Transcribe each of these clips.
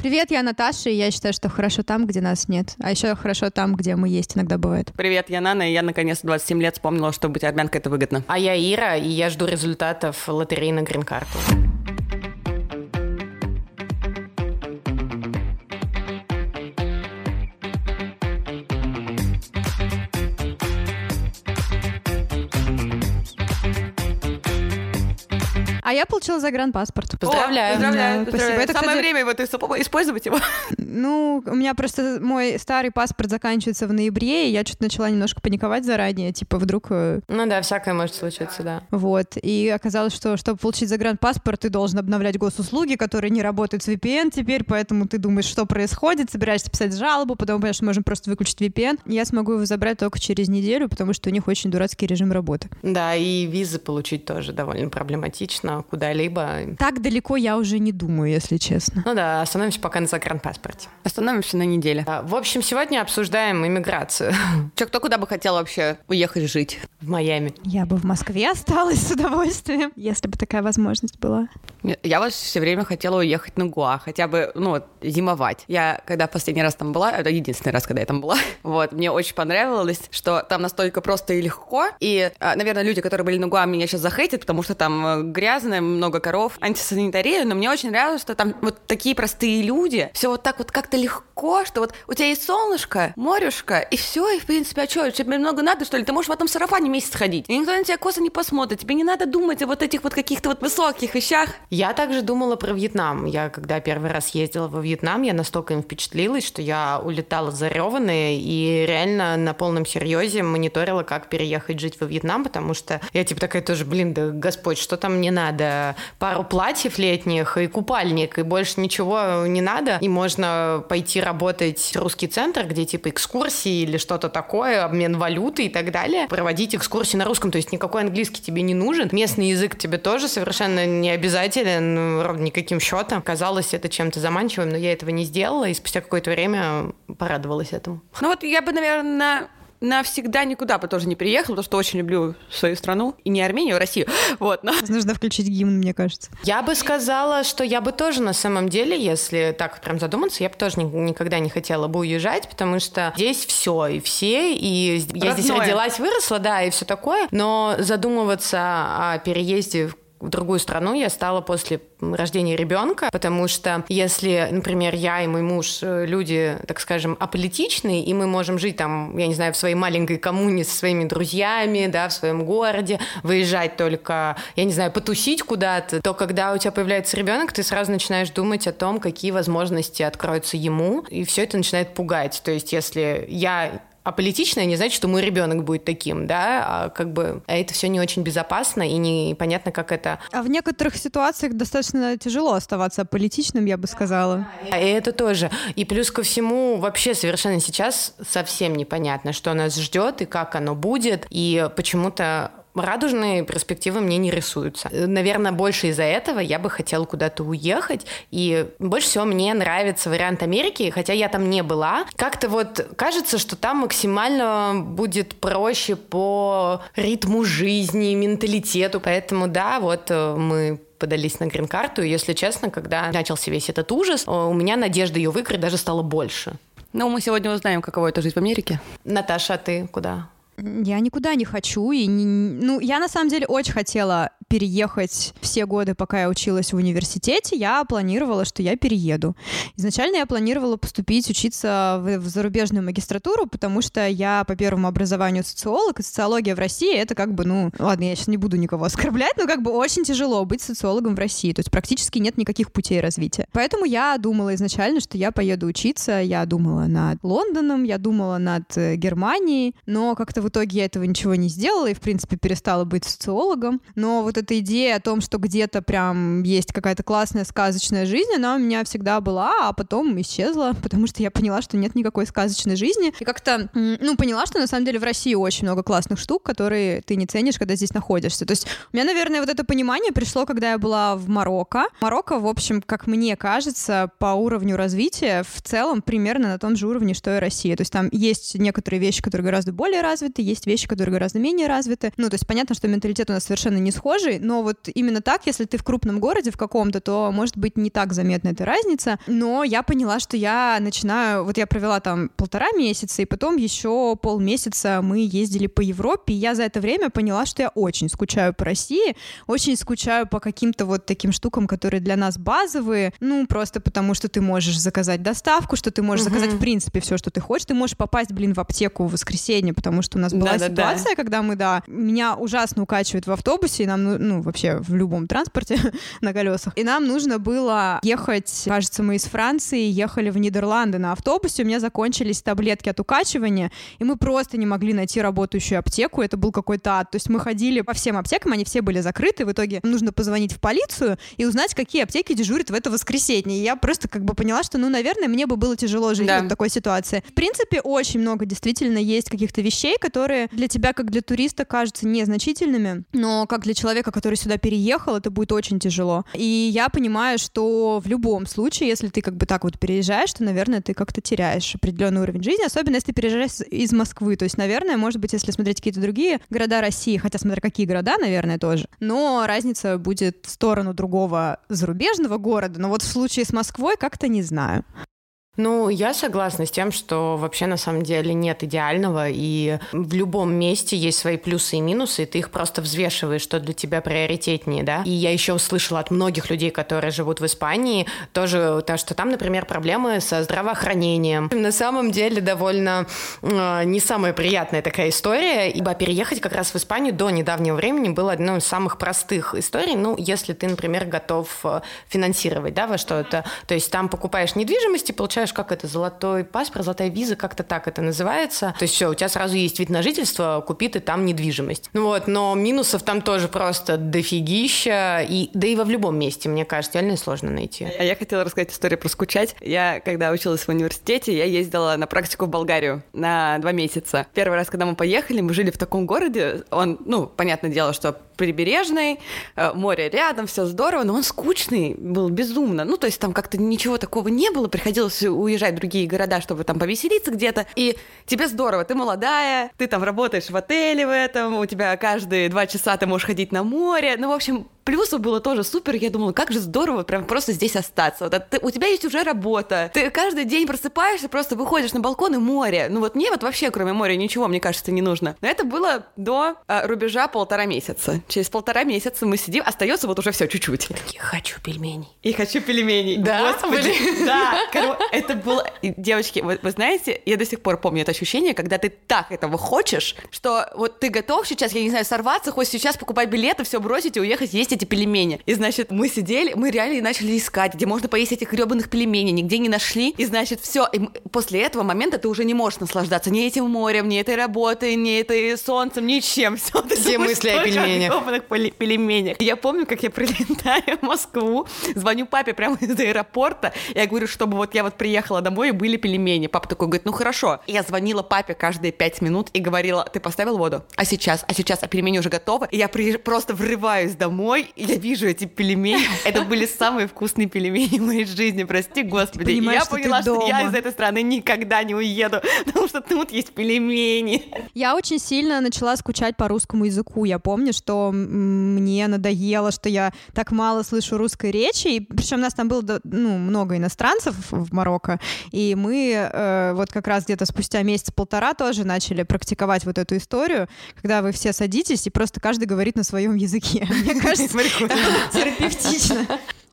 Привет, я Наташа, и я считаю, что хорошо там, где нас нет. А еще хорошо там, где мы есть, иногда бывает. Привет, я Нана, и я наконец 27 лет вспомнила, что быть армянкой это выгодно. А я Ира, и я жду результатов лотереи на грин-карту. А я получила загранпаспорт. Поздравляю. О, поздравляю. Да, поздравляю. спасибо. Это, Самое кстати- время вот использовать его. Ну, у меня просто мой старый паспорт заканчивается в ноябре, и я что-то начала немножко паниковать заранее, типа вдруг... э, Ну да, всякое может случиться, да. Вот. И оказалось, что чтобы получить загранпаспорт, ты должен обновлять госуслуги, которые не работают с VPN теперь, поэтому ты думаешь, что происходит, собираешься писать жалобу, потом понимаешь, что можем просто выключить VPN. Я смогу его забрать только через неделю, потому что у них очень дурацкий режим работы. Да, и визы получить тоже довольно проблематично куда-либо. Так далеко я уже не думаю, если честно. Ну да, остановимся пока на загранпаспорте. Остановимся на неделе. А, В общем, сегодня обсуждаем иммиграцию Че, кто куда бы хотел вообще уехать жить? в Майами. Я бы в Москве осталась с удовольствием, если бы такая возможность была. Я вот все время хотела уехать на Гуа, хотя бы, ну, вот, зимовать. Я, когда в последний раз там была, это единственный раз, когда я там была, вот, мне очень понравилось, что там настолько просто и легко, и, а, наверное, люди, которые были на Гуа, меня сейчас захейтят, потому что там э, грязно, много коров, антисанитария, но мне очень нравилось, что там вот такие простые люди, все вот так вот как-то легко, что вот у тебя есть солнышко, морюшка, и все, и в принципе, а что, тебе много надо, что ли? Ты можешь в этом сарафане месяц ходить, и никто на тебя косо не посмотрит, тебе не надо думать о вот этих вот каких-то вот высоких вещах, Я также думала про Вьетнам. Я, когда первый раз ездила во Вьетнам, я настолько им впечатлилась, что я улетала зареванная и реально на полном серьезе мониторила, как переехать жить во Вьетнам, потому что я типа такая тоже, блин, да господь, что там мне надо? Пару платьев летних и купальник, и больше ничего не надо. И можно пойти работать в русский центр, где типа экскурсии или что-то такое, обмен валюты и так далее. Проводить экскурсии на русском, то есть никакой английский тебе не нужен. Местный язык тебе тоже совершенно не обязателен, ну, ровно никаким счетом. Казалось это чем-то заманчивым, но я этого не сделала, и спустя какое-то время порадовалась этому. Ну вот я бы, наверное, навсегда никуда бы тоже не приехала, потому что очень люблю свою страну. И не Армению, а Россию. Вот, но... Нужно включить гимн, мне кажется. Я бы сказала, что я бы тоже на самом деле, если так прям задуматься, я бы тоже ни- никогда не хотела бы уезжать, потому что здесь все и все, и я здесь Родное. родилась, выросла, да, и все такое, но задумываться о переезде в в другую страну я стала после рождения ребенка, потому что если, например, я и мой муж э, люди, так скажем, аполитичные, и мы можем жить там, я не знаю, в своей маленькой коммуне со своими друзьями, да, в своем городе, выезжать только, я не знаю, потусить куда-то, то когда у тебя появляется ребенок, ты сразу начинаешь думать о том, какие возможности откроются ему, и все это начинает пугать. То есть, если я аполитичная не значит, что мой ребенок будет таким, да, а как бы а это все не очень безопасно и непонятно, как это А в некоторых ситуациях достаточно тяжело оставаться политичным, я бы сказала. И это тоже. И плюс ко всему, вообще совершенно сейчас совсем непонятно, что нас ждет и как оно будет. И почему-то радужные перспективы мне не рисуются. Э, Наверное, больше из-за этого я бы хотела куда-то уехать. И больше всего мне нравится вариант Америки, хотя я там не была. Как-то вот кажется, что там максимально будет проще по ритму жизни, менталитету. Поэтому да, вот э, мы подались на грин-карту, и, если честно, когда начался весь этот ужас, э, у меня надежда ее выиграть даже стало больше. Ну, мы сегодня узнаем, каково это жить в Америке. Наташа, а ты куда? Я никуда не хочу. И не- ну, я на самом деле очень хотела переехать все годы, пока я училась в университете. Я планировала, что я перееду. Изначально я планировала поступить учиться в, в зарубежную магистратуру, потому что я по первому образованию социолог, и социология в России это как бы, ну, ладно, я сейчас не буду никого оскорблять, но как бы очень тяжело быть социологом в России. То есть практически нет никаких путей развития. Поэтому я думала изначально, что я поеду учиться. Я думала над Лондоном, я думала над э, Германией, но как-то в итоге я этого ничего не сделала и, в принципе, перестала быть социологом. Но вот эта идея о том, что где-то прям есть какая-то классная сказочная жизнь, она у меня всегда была, а потом исчезла, потому что я поняла, что нет никакой сказочной жизни. И как-то, ну, поняла, что на самом деле в России очень много классных штук, которые ты не ценишь, когда здесь находишься. То есть у меня, наверное, вот это понимание пришло, когда я была в Марокко. Марокко, в общем, как мне кажется, по уровню развития в целом примерно на том же уровне, что и Россия. То есть там есть некоторые вещи, которые гораздо более развиты, есть вещи, которые гораздо менее развиты. Ну, то есть понятно, что менталитет у нас совершенно не схожий, похожий, но вот именно так, если ты в крупном городе в каком-то, то может быть не так заметна эта разница. Но я поняла, что я начинаю, вот я провела там полтора месяца, и потом еще полмесяца мы ездили по Европе, и я за это время поняла, что я очень скучаю по России, очень скучаю по каким-то вот таким штукам, которые для нас базовые, ну, просто потому что ты можешь заказать доставку, что ты можешь угу. заказать, в принципе, все, что ты хочешь. Ты можешь попасть, блин, в аптеку в воскресенье, потому что у нас была да, ситуация, да, да. когда мы, да, меня ужасно укачивает в автобусе, и нам, ну, вообще в любом транспорте на колесах. И нам нужно было ехать, кажется, мы из Франции ехали в Нидерланды на автобусе, у меня закончились таблетки от укачивания, и мы просто не могли найти работающую аптеку, это был какой-то ад. То есть мы ходили по всем аптекам, они все были закрыты, в итоге нужно позвонить в полицию и узнать, какие аптеки дежурят в это воскресенье. И я просто как бы поняла, что, ну, наверное, мне бы было тяжело жить да. в такой ситуации. В принципе, очень много действительно есть каких-то вещей, которые для тебя, как для туриста, кажутся незначительными, но как для человека, который сюда переехал, это будет очень тяжело. И я понимаю, что в любом случае, если ты как бы так вот переезжаешь, то, наверное, ты как-то теряешь определенный уровень жизни, особенно если ты переезжаешь из Москвы. То есть, наверное, может быть, если смотреть какие-то другие города России, хотя смотря какие города, наверное, тоже, но разница будет в сторону другого зарубежного города. Но вот в случае с Москвой как-то не знаю. Ну, я согласна с тем, что вообще на самом деле нет идеального, и в любом месте есть свои плюсы и минусы, и ты их просто взвешиваешь, что для тебя приоритетнее, да. И я еще услышала от многих людей, которые живут в Испании, тоже то, что там, например, проблемы со здравоохранением. На самом деле довольно э, не самая приятная такая история, ибо переехать как раз в Испанию до недавнего времени было одной из самых простых историй, ну, если ты, например, готов э, финансировать, да, во что-то. То есть там покупаешь недвижимость и получаешь получаешь, как это, золотой паспорт, золотая виза, как-то так это называется. То есть все, у тебя сразу есть вид на жительство, купи ты там недвижимость. Ну вот, но минусов там тоже просто дофигища, и, да и во в любом месте, мне кажется, реально сложно найти. А я хотела рассказать историю про скучать. Я, когда училась в университете, я ездила на практику в Болгарию на два месяца. Первый раз, когда мы поехали, мы жили в таком городе, он, ну, понятное дело, что прибережный, э, море рядом, все здорово, но он скучный был безумно. Ну, то есть там как-то ничего такого не было, приходилось уезжать в другие города, чтобы там повеселиться где-то, и тебе здорово, ты молодая, ты там работаешь в отеле в этом, у тебя каждые два часа ты можешь ходить на море, ну, в общем, плюсов было тоже супер. Я думала, как же здорово прям просто здесь остаться. Вот, ты, у тебя есть уже работа. Ты каждый день просыпаешься, просто выходишь на балкон и море. Ну вот мне вот вообще кроме моря ничего, мне кажется, не нужно. Но это было до а, рубежа полтора месяца. Через полтора месяца мы сидим, остается вот уже все чуть-чуть. Я хочу пельменей. И хочу пельменей. Да? Господи. Да. Это было... Девочки, вы, вы знаете, я до сих пор помню это ощущение, когда ты так этого хочешь, что вот ты готов сейчас, я не знаю, сорваться, хоть сейчас покупать билеты, все бросить и уехать есть эти пельмени. И, значит, мы сидели, мы реально начали искать, где можно поесть этих гребаных пельменей, нигде не нашли. И, значит, все. И после этого момента ты уже не можешь наслаждаться ни этим морем, ни этой работой, ни этой солнцем, ничем. Все, ты Все мысли о пельменях. О пельменях. Я помню, как я прилетаю в Москву, звоню папе прямо из аэропорта, я говорю, чтобы вот я вот приехала домой и были пельмени. Папа такой говорит, ну хорошо. Я звонила папе каждые пять минут и говорила, ты поставил воду? А сейчас? А сейчас? А пельмени уже готовы? И я при... просто врываюсь домой, я вижу эти пельмени. Это были самые вкусные пельмени в моей жизни, прости господи. я поняла, что я из этой страны никогда не уеду, потому что тут есть пельмени. Я очень сильно начала скучать по русскому языку. Я помню, что мне надоело, что я так мало слышу русской речи. И, причем у нас там было ну, много иностранцев в Марокко. И мы э, вот как раз где-то спустя месяц-полтора тоже начали практиковать вот эту историю, когда вы все садитесь и просто каждый говорит на своем языке. Мне кажется, терапевтично.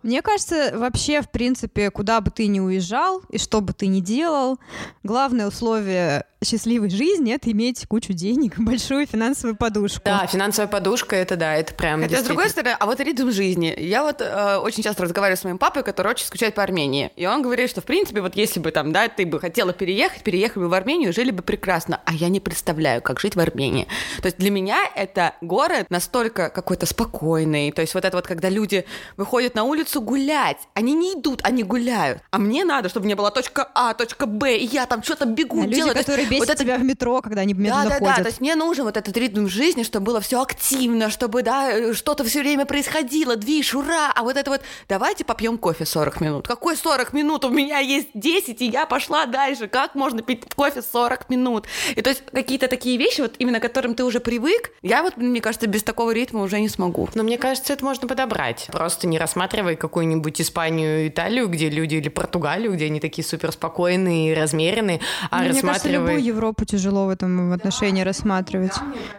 Мне кажется, вообще, в принципе, куда бы ты ни уезжал и что бы ты ни делал, главное условие счастливой жизни — это иметь кучу денег, большую финансовую подушку. Да, финансовая подушка — это да, это прям Это с другой стороны, а вот ритм жизни. Я вот э, очень часто разговариваю с моим папой, который очень скучает по Армении. И он говорит, что, в принципе, вот если бы там, да, ты бы хотела переехать, переехали бы в Армению, жили бы прекрасно. А я не представляю, как жить в Армении. То есть для меня это город настолько какой-то спокойный. То есть вот это вот, когда люди выходят на улицу гулять, они не идут, они гуляют. А мне надо, чтобы не была точка А, точка Б, и я там что-то бегу, а делаю. Люди, которые бесит вот это... тебя в метро, когда они медленно да, да, ходят. Да, то есть мне нужен вот этот ритм жизни, чтобы было все активно, чтобы, да, что-то все время происходило, движ, ура, а вот это вот, давайте попьем кофе 40 минут. Какой 40 минут? У меня есть 10, и я пошла дальше. Как можно пить кофе 40 минут? И то есть какие-то такие вещи, вот именно к которым ты уже привык, я вот, мне кажется, без такого ритма уже не смогу. Но мне кажется, это можно подобрать. Просто не рассматривай какую-нибудь Испанию, Италию, где люди, или Португалию, где они такие супер спокойные, размеренные, а Ну, Мне рассматривай... кажется, Европу тяжело в этом отношении рассматривать.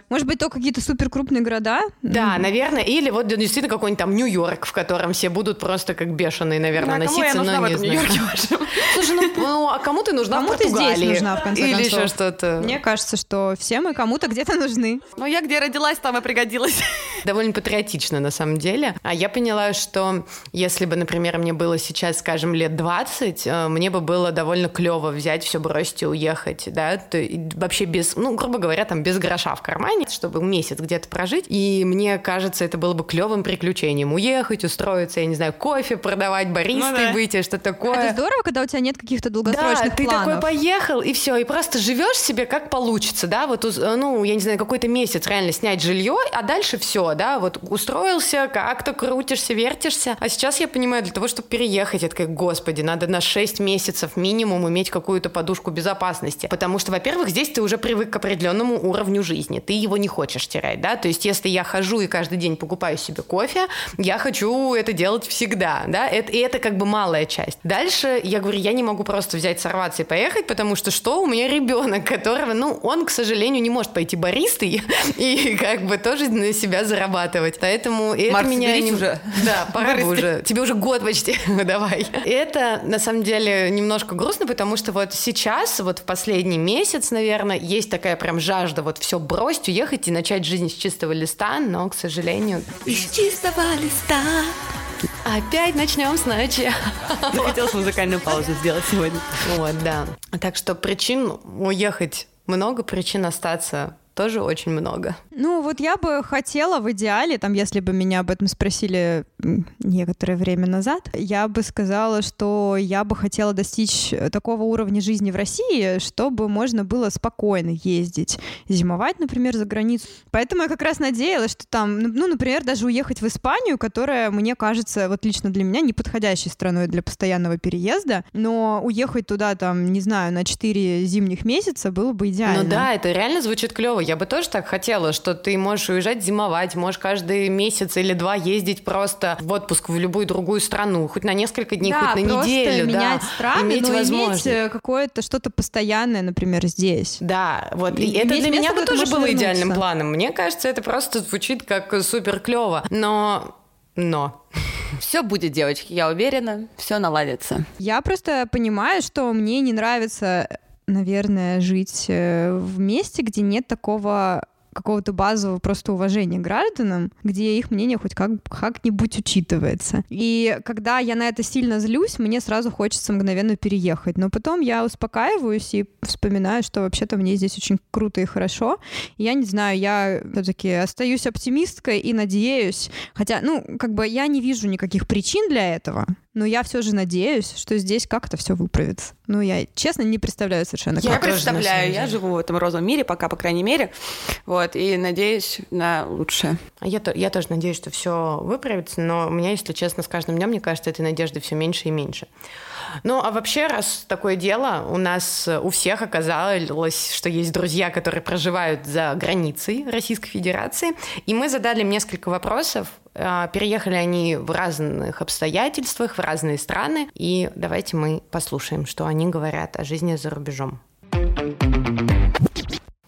Может быть, то какие-то супер крупные города? Да, наверное. Или вот действительно какой-нибудь там Нью-Йорк, в котором все будут просто как бешеные, наверное, Да, кому я носиться, нужна но в не этом знаю. Слушай, ну, ну, а кому ты нужна в Кому-то здесь нужна, в конце Или концов. еще что-то. Мне кажется, что все мы кому-то где-то нужны. Ну, я где родилась, там и пригодилась. довольно патриотично на самом деле. А я поняла, что если бы, например, мне было сейчас, скажем, лет 20, э, мне бы было довольно клево взять все бросить и уехать, да, то, и вообще без, ну, грубо говоря, там без гроша в кармане, чтобы месяц где-то прожить. И мне кажется, это было бы клевым приключением. Уехать, устроиться, я не знаю, кофе продавать, баристой Ну да. быть, и что такое. Это здорово, когда у тебя нет каких-то долгосрочных Да, ты планов. такой поехал, и все, и просто живешь себе как получится, да, вот, уз- ну, я не знаю, какой-то месяц реально снять жилье, а дальше все, да, вот устроился, как-то крутишься, вертишься. А сейчас я понимаю, для того, чтобы переехать, это как, господи, надо на 6 месяцев минимум иметь какую-то подушку безопасности. Потому что, во-первых, здесь ты уже привык к определенному уровню жизни, ты его не хочешь терять, да, то есть если я хожу и каждый день покупаю себе кофе, я хочу это делать всегда, да, это, и это как бы малая часть. Дальше я говорю, я не могу просто взять, сорваться и поехать, потому что что, у меня ребенок, которого, ну, он, к сожалению, не может пойти баристой и как бы тоже на себя зарабатывать. Поэтому это Марк, меня... не- уже. Да, пора бы уже. Тебе уже год почти, давай. Это, на самом деле, немножко грустно, потому что вот сейчас, вот в последний месяц, наверное, есть такая прям жажда вот все бросить, уехать и начать жизнь с чистого листа, но, к сожалению, Из чистого листа. опять начнем с ночи. Захотелось музыкальную паузу сделать сегодня. Вот, да. Так что причин уехать много, причин остаться тоже очень много. Ну, вот я бы хотела в идеале, там, если бы меня об этом спросили некоторое время назад, я бы сказала, что я бы хотела достичь такого уровня жизни в России, чтобы можно было спокойно ездить, зимовать, например, за границу. Поэтому я как раз надеялась, что там, ну, ну, например, даже уехать в Испанию, которая, мне кажется, вот лично для меня неподходящей страной для постоянного переезда, но уехать туда, там, не знаю, на 4 зимних месяца было бы идеально. Ну да, это реально звучит клево. Я бы тоже так хотела, что ты можешь уезжать зимовать, можешь каждый месяц или два ездить просто в отпуск в любую другую страну, хоть на несколько дней, да, хоть на просто неделю, менять да, страны, иметь но возможность. иметь э, какое-то что-то постоянное, например, здесь. Да, вот. И И это для меня бы тоже было вернуться. идеальным планом. Мне кажется, это просто звучит как супер клево. Но но. Все будет, девочки, я уверена, все наладится. Я просто понимаю, что мне не нравится, наверное, жить э, в месте, где нет такого какого-то базового просто уважения гражданам, где их мнение хоть как, как-нибудь учитывается. И когда я на это сильно злюсь, мне сразу хочется мгновенно переехать. Но потом я успокаиваюсь и вспоминаю, что вообще-то мне здесь очень круто и хорошо. И я не знаю, я все-таки остаюсь оптимисткой и надеюсь, хотя, ну, как бы я не вижу никаких причин для этого, но я все же надеюсь, что здесь как-то все выправится. Ну, я, честно, не представляю совершенно, Я как. представляю, я живу в этом розовом мире, пока, по крайней мере. Вот, и надеюсь на лучшее. Я, то- я тоже надеюсь, что все выправится, но у меня, если честно, с каждым днем, мне кажется, этой надежды все меньше и меньше. Ну, а вообще, раз такое дело, у нас э, у всех оказалось, что есть друзья, которые проживают за границей Российской Федерации, и мы задали им несколько вопросов. А, Переехали они в разных обстоятельствах, в разные страны, и давайте мы послушаем, что они говорят о жизни за рубежом.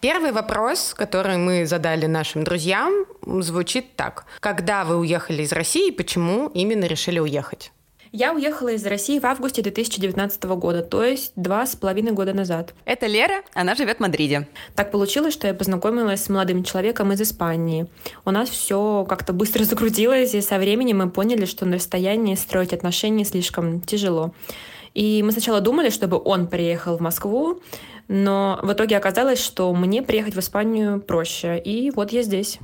Первый вопрос, который мы задали нашим друзьям, звучит так. Когда вы уехали из России, почему именно решили уехать? Я уехала из России в августе 2019 года, то есть два с половиной года назад. Это Лера, она живет в Мадриде. Так получилось, что я познакомилась с молодым человеком из Испании. У нас все как-то быстро закрутилось, и со временем мы поняли, что на расстоянии строить отношения слишком тяжело. И мы сначала думали, чтобы он приехал в Москву, но в итоге оказалось, что мне приехать в Испанию проще. И вот я здесь.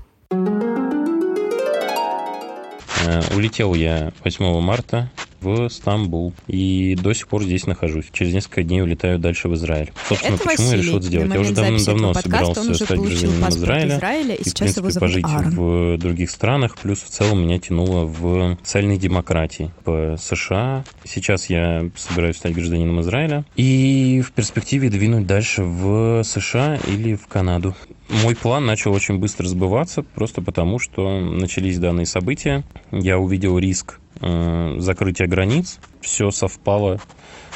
Э, Улетел я 8 марта в Стамбул. И до сих пор здесь нахожусь. Через несколько дней улетаю дальше в Израиль. Собственно, Это почему Василий. я решил это сделать? Я уже давно этого подкаста собирался стать гражданином Израиля. Израиля, и и, в принципе, пожить Аарон. в других странах. Плюс в целом меня тянуло в социальной демократии по США. Сейчас я собираюсь стать гражданином Израиля. И в перспективе двинуть дальше в США или в Канаду. Мой план начал очень быстро сбываться, просто потому, что начались данные события. Я увидел риск закрытия границ. Все совпало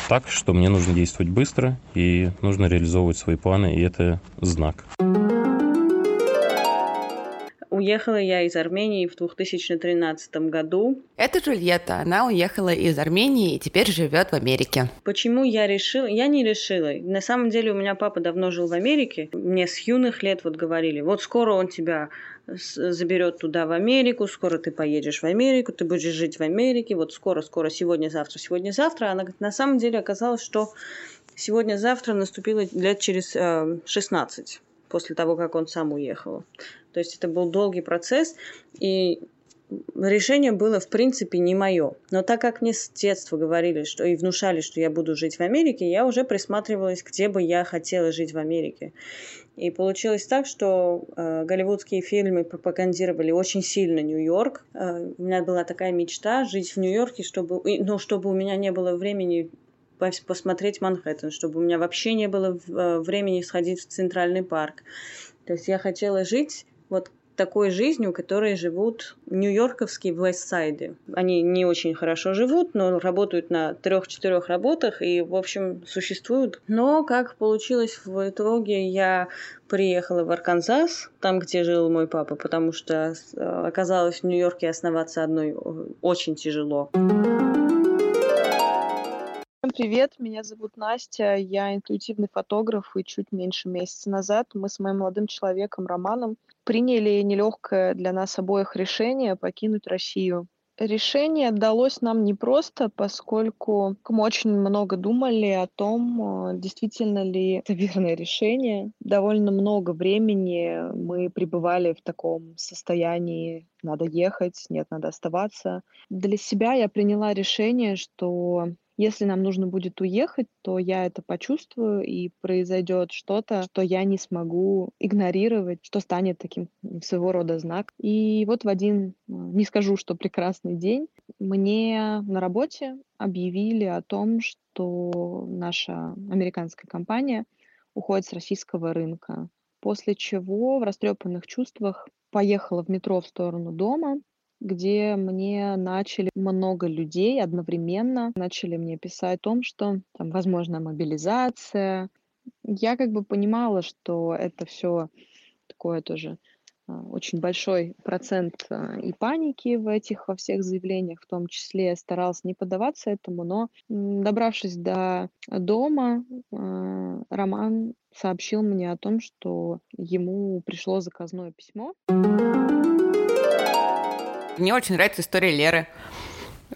так, что мне нужно действовать быстро и нужно реализовывать свои планы, и это знак. Уехала я из Армении в 2013 году. Это Джульетта. Она уехала из Армении и теперь живет в Америке. Почему я решила? Я не решила. На самом деле у меня папа давно жил в Америке. Мне с юных лет вот говорили, вот скоро он тебя заберет туда в Америку, скоро ты поедешь в Америку, ты будешь жить в Америке, вот скоро, скоро, сегодня, завтра, сегодня, завтра. Она говорит, на самом деле оказалось, что сегодня, завтра наступило лет через э, 16 после того, как он сам уехал. То есть это был долгий процесс, и решение было, в принципе, не мое. Но так как мне с детства говорили, что и внушали, что я буду жить в Америке, я уже присматривалась, где бы я хотела жить в Америке. И получилось так, что э, голливудские фильмы пропагандировали очень сильно Нью-Йорк. Э, у меня была такая мечта жить в Нью-Йорке, чтобы, ну, чтобы у меня не было времени пос- посмотреть Манхэттен, чтобы у меня вообще не было э, времени сходить в Центральный парк. То есть я хотела жить вот такой жизнью, которой живут нью-йорковские в Вестсайде. Они не очень хорошо живут, но работают на трех-четырех работах и, в общем, существуют. Но как получилось в итоге, я приехала в Арканзас, там, где жил мой папа, потому что э, оказалось в Нью-Йорке основаться одной э, очень тяжело. Всем привет, меня зовут Настя, я интуитивный фотограф, и чуть меньше месяца назад мы с моим молодым человеком Романом приняли нелегкое для нас обоих решение покинуть Россию. Решение далось нам непросто, поскольку мы очень много думали о том, э, действительно ли это верное решение. Довольно много времени мы пребывали в таком состоянии «надо ехать», «нет, надо оставаться». Для себя я приняла решение, что если нам нужно будет уехать, то я это почувствую, и произойдет что-то, что я не смогу игнорировать, что станет таким своего рода знак. И вот в один, не скажу, что прекрасный день, мне на работе объявили о том, что наша американская компания уходит с российского рынка. После чего в растрепанных чувствах поехала в метро в сторону дома, где мне начали много людей одновременно начали мне писать о том, что там возможна мобилизация. Я как бы понимала, что это все такое тоже а, очень большой процент а, и паники в этих во всех заявлениях, в том числе я старалась не поддаваться этому, но добравшись до дома, а, Роман сообщил мне о том, что ему пришло заказное письмо. Мне очень нравится история Леры.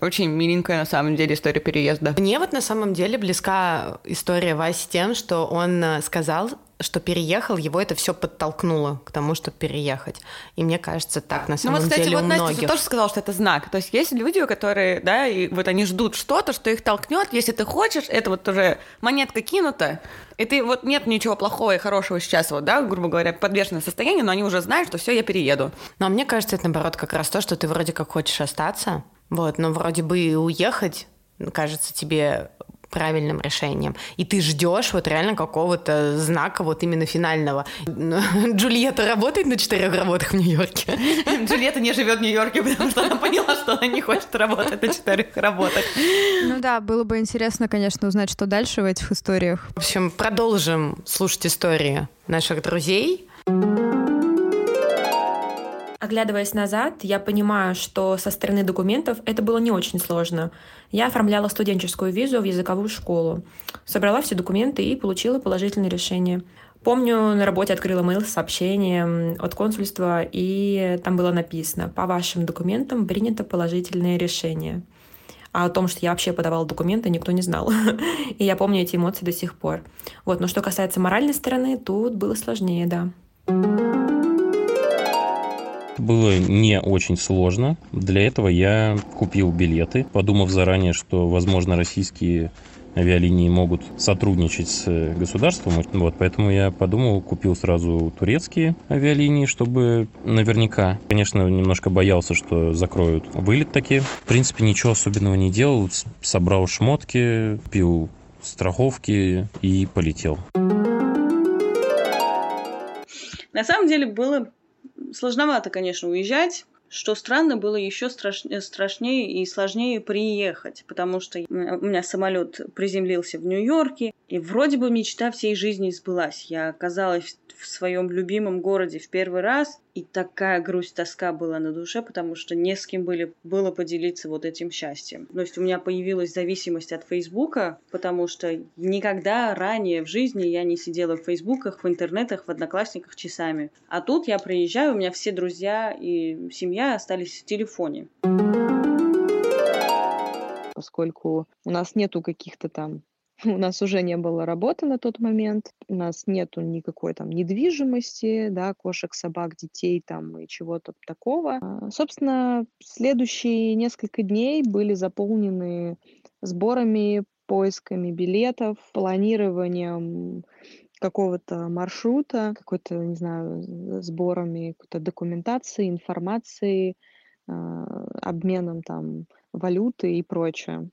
Очень миленькая, на самом деле, история переезда. Мне вот на самом деле близка история Васи тем, что он э, сказал, что переехал, его это все подтолкнуло к тому, чтобы переехать. И мне кажется, так на Ну самом вот, кстати, деле вот у Настя многих. тоже сказала, что это знак. То есть есть люди, которые, да, и вот они ждут что-то, что их толкнет. Если ты хочешь, это вот уже монетка кинута, и ты вот нет ничего плохого и хорошего сейчас, вот, да, грубо говоря, подвешенное состояние, но они уже знают, что все, я перееду. Но мне кажется, это наоборот как раз то, что ты вроде как хочешь остаться, вот, но вроде бы и уехать кажется тебе правильным решением. И ты ждешь вот реально какого-то знака вот именно финального. Джульетта работает на четырех работах в Нью-Йорке. Джульетта не живет в Нью-Йорке, потому что она поняла, что она не хочет работать на четырех работах. Ну да, было бы интересно, конечно, узнать, что дальше в этих историях. В общем, продолжим слушать истории наших друзей. Оглядываясь назад, я понимаю, что со стороны документов это было не очень сложно. Я оформляла студенческую визу в языковую школу, собрала все документы и получила положительное решение. Помню, на работе открыла мейл с сообщением от консульства, и там было написано «По вашим документам принято положительное решение». А о том, что я вообще подавала документы, никто не знал. И я помню эти эмоции до сих пор. Вот, но что касается моральной стороны, тут было сложнее, да. Было не очень сложно. Для этого я купил билеты, подумав заранее, что, возможно, российские авиалинии могут сотрудничать с государством. Вот, поэтому я подумал, купил сразу турецкие авиалинии, чтобы наверняка, конечно, немножко боялся, что закроют вылет таки. В принципе, ничего особенного не делал. Собрал шмотки, пил страховки и полетел. На самом деле было сложновато, конечно, уезжать. Что странно, было еще страш... страшнее и сложнее приехать, потому что у меня самолет приземлился в Нью-Йорке, и вроде бы мечта всей жизни сбылась. Я оказалась в своем любимом городе в первый раз, и такая грусть, тоска была на душе, потому что не с кем были, было поделиться вот этим счастьем. То есть у меня появилась зависимость от Фейсбука, потому что никогда ранее в жизни я не сидела в Фейсбуках, в интернетах, в Одноклассниках часами. А тут я приезжаю, у меня все друзья и семья остались в телефоне поскольку у нас нету каких-то там у нас уже не было работы на тот момент, у нас нету никакой там недвижимости, да, кошек, собак, детей там и чего-то такого. А, собственно, следующие несколько дней были заполнены сборами, поисками билетов, планированием какого-то маршрута, какой-то, не знаю, сборами какой-то документации, информации, а, обменом там валюты и прочее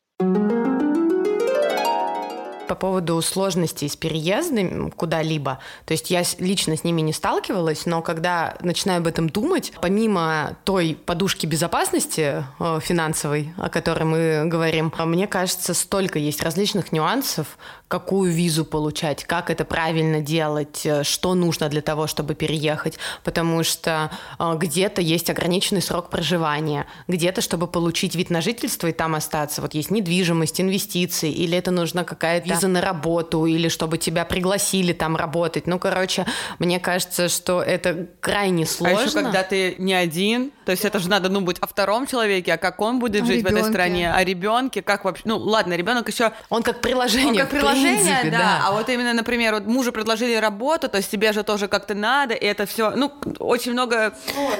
по поводу сложностей с переездом куда-либо. То есть я лично с ними не сталкивалась, но когда начинаю об этом думать, помимо той подушки безопасности э, финансовой, о которой мы говорим, мне кажется, столько есть различных нюансов, какую визу получать, как это правильно делать, э, что нужно для того, чтобы переехать, потому что э, где-то есть ограниченный срок проживания, где-то, чтобы получить вид на жительство и там остаться, вот есть недвижимость, инвестиции, или это нужна какая-то виза на работу, или чтобы тебя пригласили там работать. Ну, короче, мне кажется, что это крайне сложно. А еще когда ты не один, то есть это же надо ну быть о втором человеке, а как он будет О жить в этой ребенке. стране, о ребенке, как вообще, ну ладно, ребенок еще Он как приложение, Он как в приложение, принципе, да. А вот именно, например, вот мужу предложили работу, то есть тебе же тоже как-то надо, и это все, ну, очень много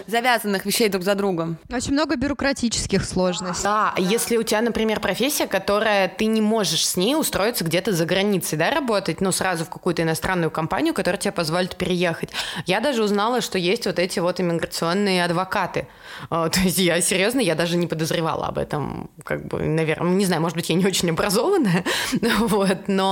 завязанных вещей друг за другом. Очень много бюрократических сложностей. Да, если у тебя, например, профессия, которая ты не можешь с ней устроиться где-то за границей, да, работать, ну, сразу в какую-то иностранную компанию, которая тебе позволит переехать. Я даже узнала, что есть вот эти вот иммиграционные адвокаты. А, То есть я серьезно, я даже не подозревала об этом, как бы, наверное, не знаю, может быть, я не очень образованная, вот, но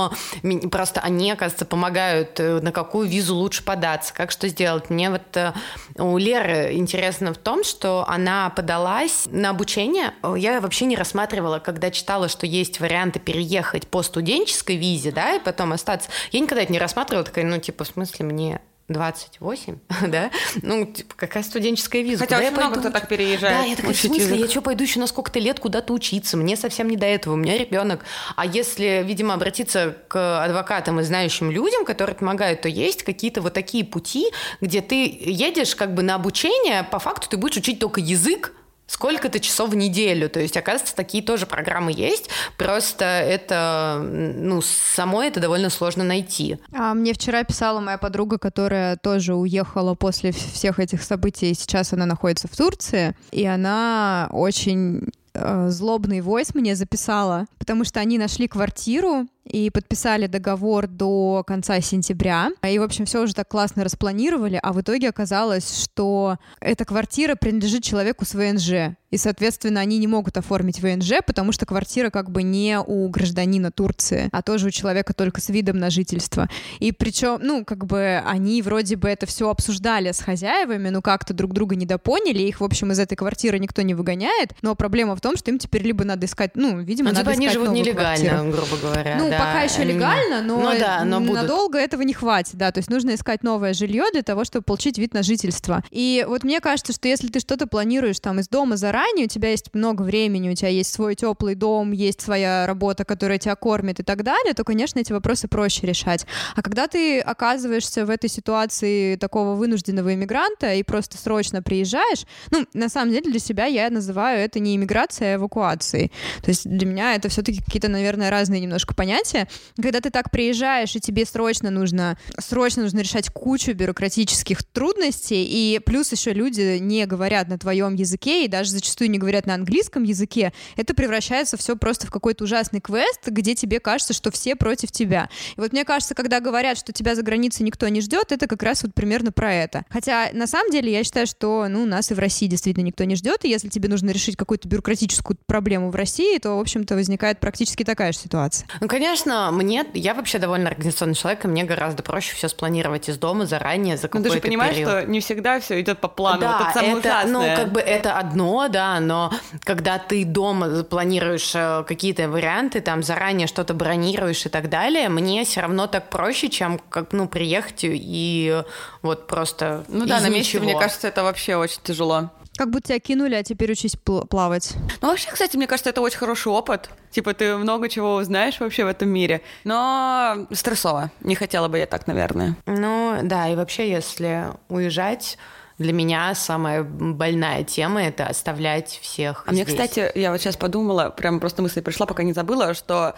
просто они, оказывается, помогают, э, на какую визу лучше податься, как что сделать. Мне вот э, у Леры интересно в том, что она подалась на обучение. Я вообще не рассматривала, когда читала, что есть варианты переехать по студенческой визе, да, и потом остаться. Я никогда это не рассматривала, такая, ну, типа, в смысле, мне 28, да? Ну, типа, какая студенческая виза? Хотя Куда очень я много пойду? кто так переезжает. Да, я такая, в смысле, язык. я что, пойду еще на сколько-то лет куда-то учиться? Мне совсем не до этого, у меня ребенок. А если, видимо, обратиться к адвокатам и знающим людям, которые помогают, то есть какие-то вот такие пути, где ты едешь как бы на обучение, по факту ты будешь учить только язык, сколько-то часов в неделю. То есть, оказывается, такие тоже программы есть. Просто это, ну, самой это довольно сложно найти. А мне вчера писала моя подруга, которая тоже уехала после всех этих событий, сейчас она находится в Турции, и она очень э, злобный войс мне записала, потому что они нашли квартиру и подписали договор до конца сентября. И, в общем, все уже так классно распланировали, а в итоге оказалось, что эта квартира принадлежит человеку с ВНЖ. И, соответственно, они не могут оформить ВНЖ, потому что квартира как бы не у гражданина Турции, а тоже у человека только с видом на жительство. И причем, ну, как бы они вроде бы это все обсуждали с хозяевами, но как-то друг друга недопоняли, их, в общем, из этой квартиры никто не выгоняет, но проблема в том, что им теперь либо надо искать, ну, видимо, Ну, надо типа они искать живут новую нелегально, квартиру. грубо говоря. Ну, да. пока еще легально, но, Ну да, но будут. надолго этого не хватит, да, то есть нужно искать новое жилье для того, чтобы получить вид на жительство. И вот мне кажется, что если ты что-то планируешь там из дома заранее, у тебя есть много времени, у тебя есть свой теплый дом, есть своя работа, которая тебя кормит и так далее, то, конечно, эти вопросы проще решать. А когда ты оказываешься в этой ситуации такого вынужденного иммигранта и просто срочно приезжаешь, ну, на самом деле для себя я называю это не иммиграцией, а эвакуацией. То есть для меня это все-таки какие-то, наверное, разные немножко понятия, знаете, когда ты так приезжаешь, и тебе срочно нужно, срочно нужно решать кучу бюрократических трудностей, и плюс еще люди не говорят на твоем языке, и даже зачастую не говорят на английском языке, это превращается все просто в какой-то ужасный квест, где тебе кажется, что все против тебя. И вот мне кажется, когда говорят, что тебя за границей никто не ждет, это как раз вот примерно про это. Хотя на самом деле я считаю, что ну, нас и в России действительно никто не ждет, и если тебе нужно решить какую-то бюрократическую проблему в России, то, в общем-то, возникает практически такая же ситуация. Ну, конечно, мне, я вообще довольно организационный человек, и мне гораздо проще все спланировать из дома заранее за какой-то Ну, ты же понимаешь, период. что не всегда все идет по плану. Да, вот это самое это, ну, как бы это одно, да, но когда ты дома планируешь э, какие-то варианты, там заранее что-то бронируешь и так далее, мне все равно так проще, чем как, ну, приехать и вот просто Ну да, на месте, ничего. мне кажется, это вообще очень тяжело. Как будто тебя кинули, а теперь учись пл- плавать. Ну, вообще, кстати, мне кажется, это очень хороший опыт. Типа, ты много чего узнаешь вообще в этом мире. Но стрессово. Не хотела бы я так, наверное. Ну, да, и вообще, если уезжать, для меня самая больная тема — это оставлять всех А мне, здесь. кстати, я вот сейчас подумала, прям просто мысль пришла, пока не забыла, что,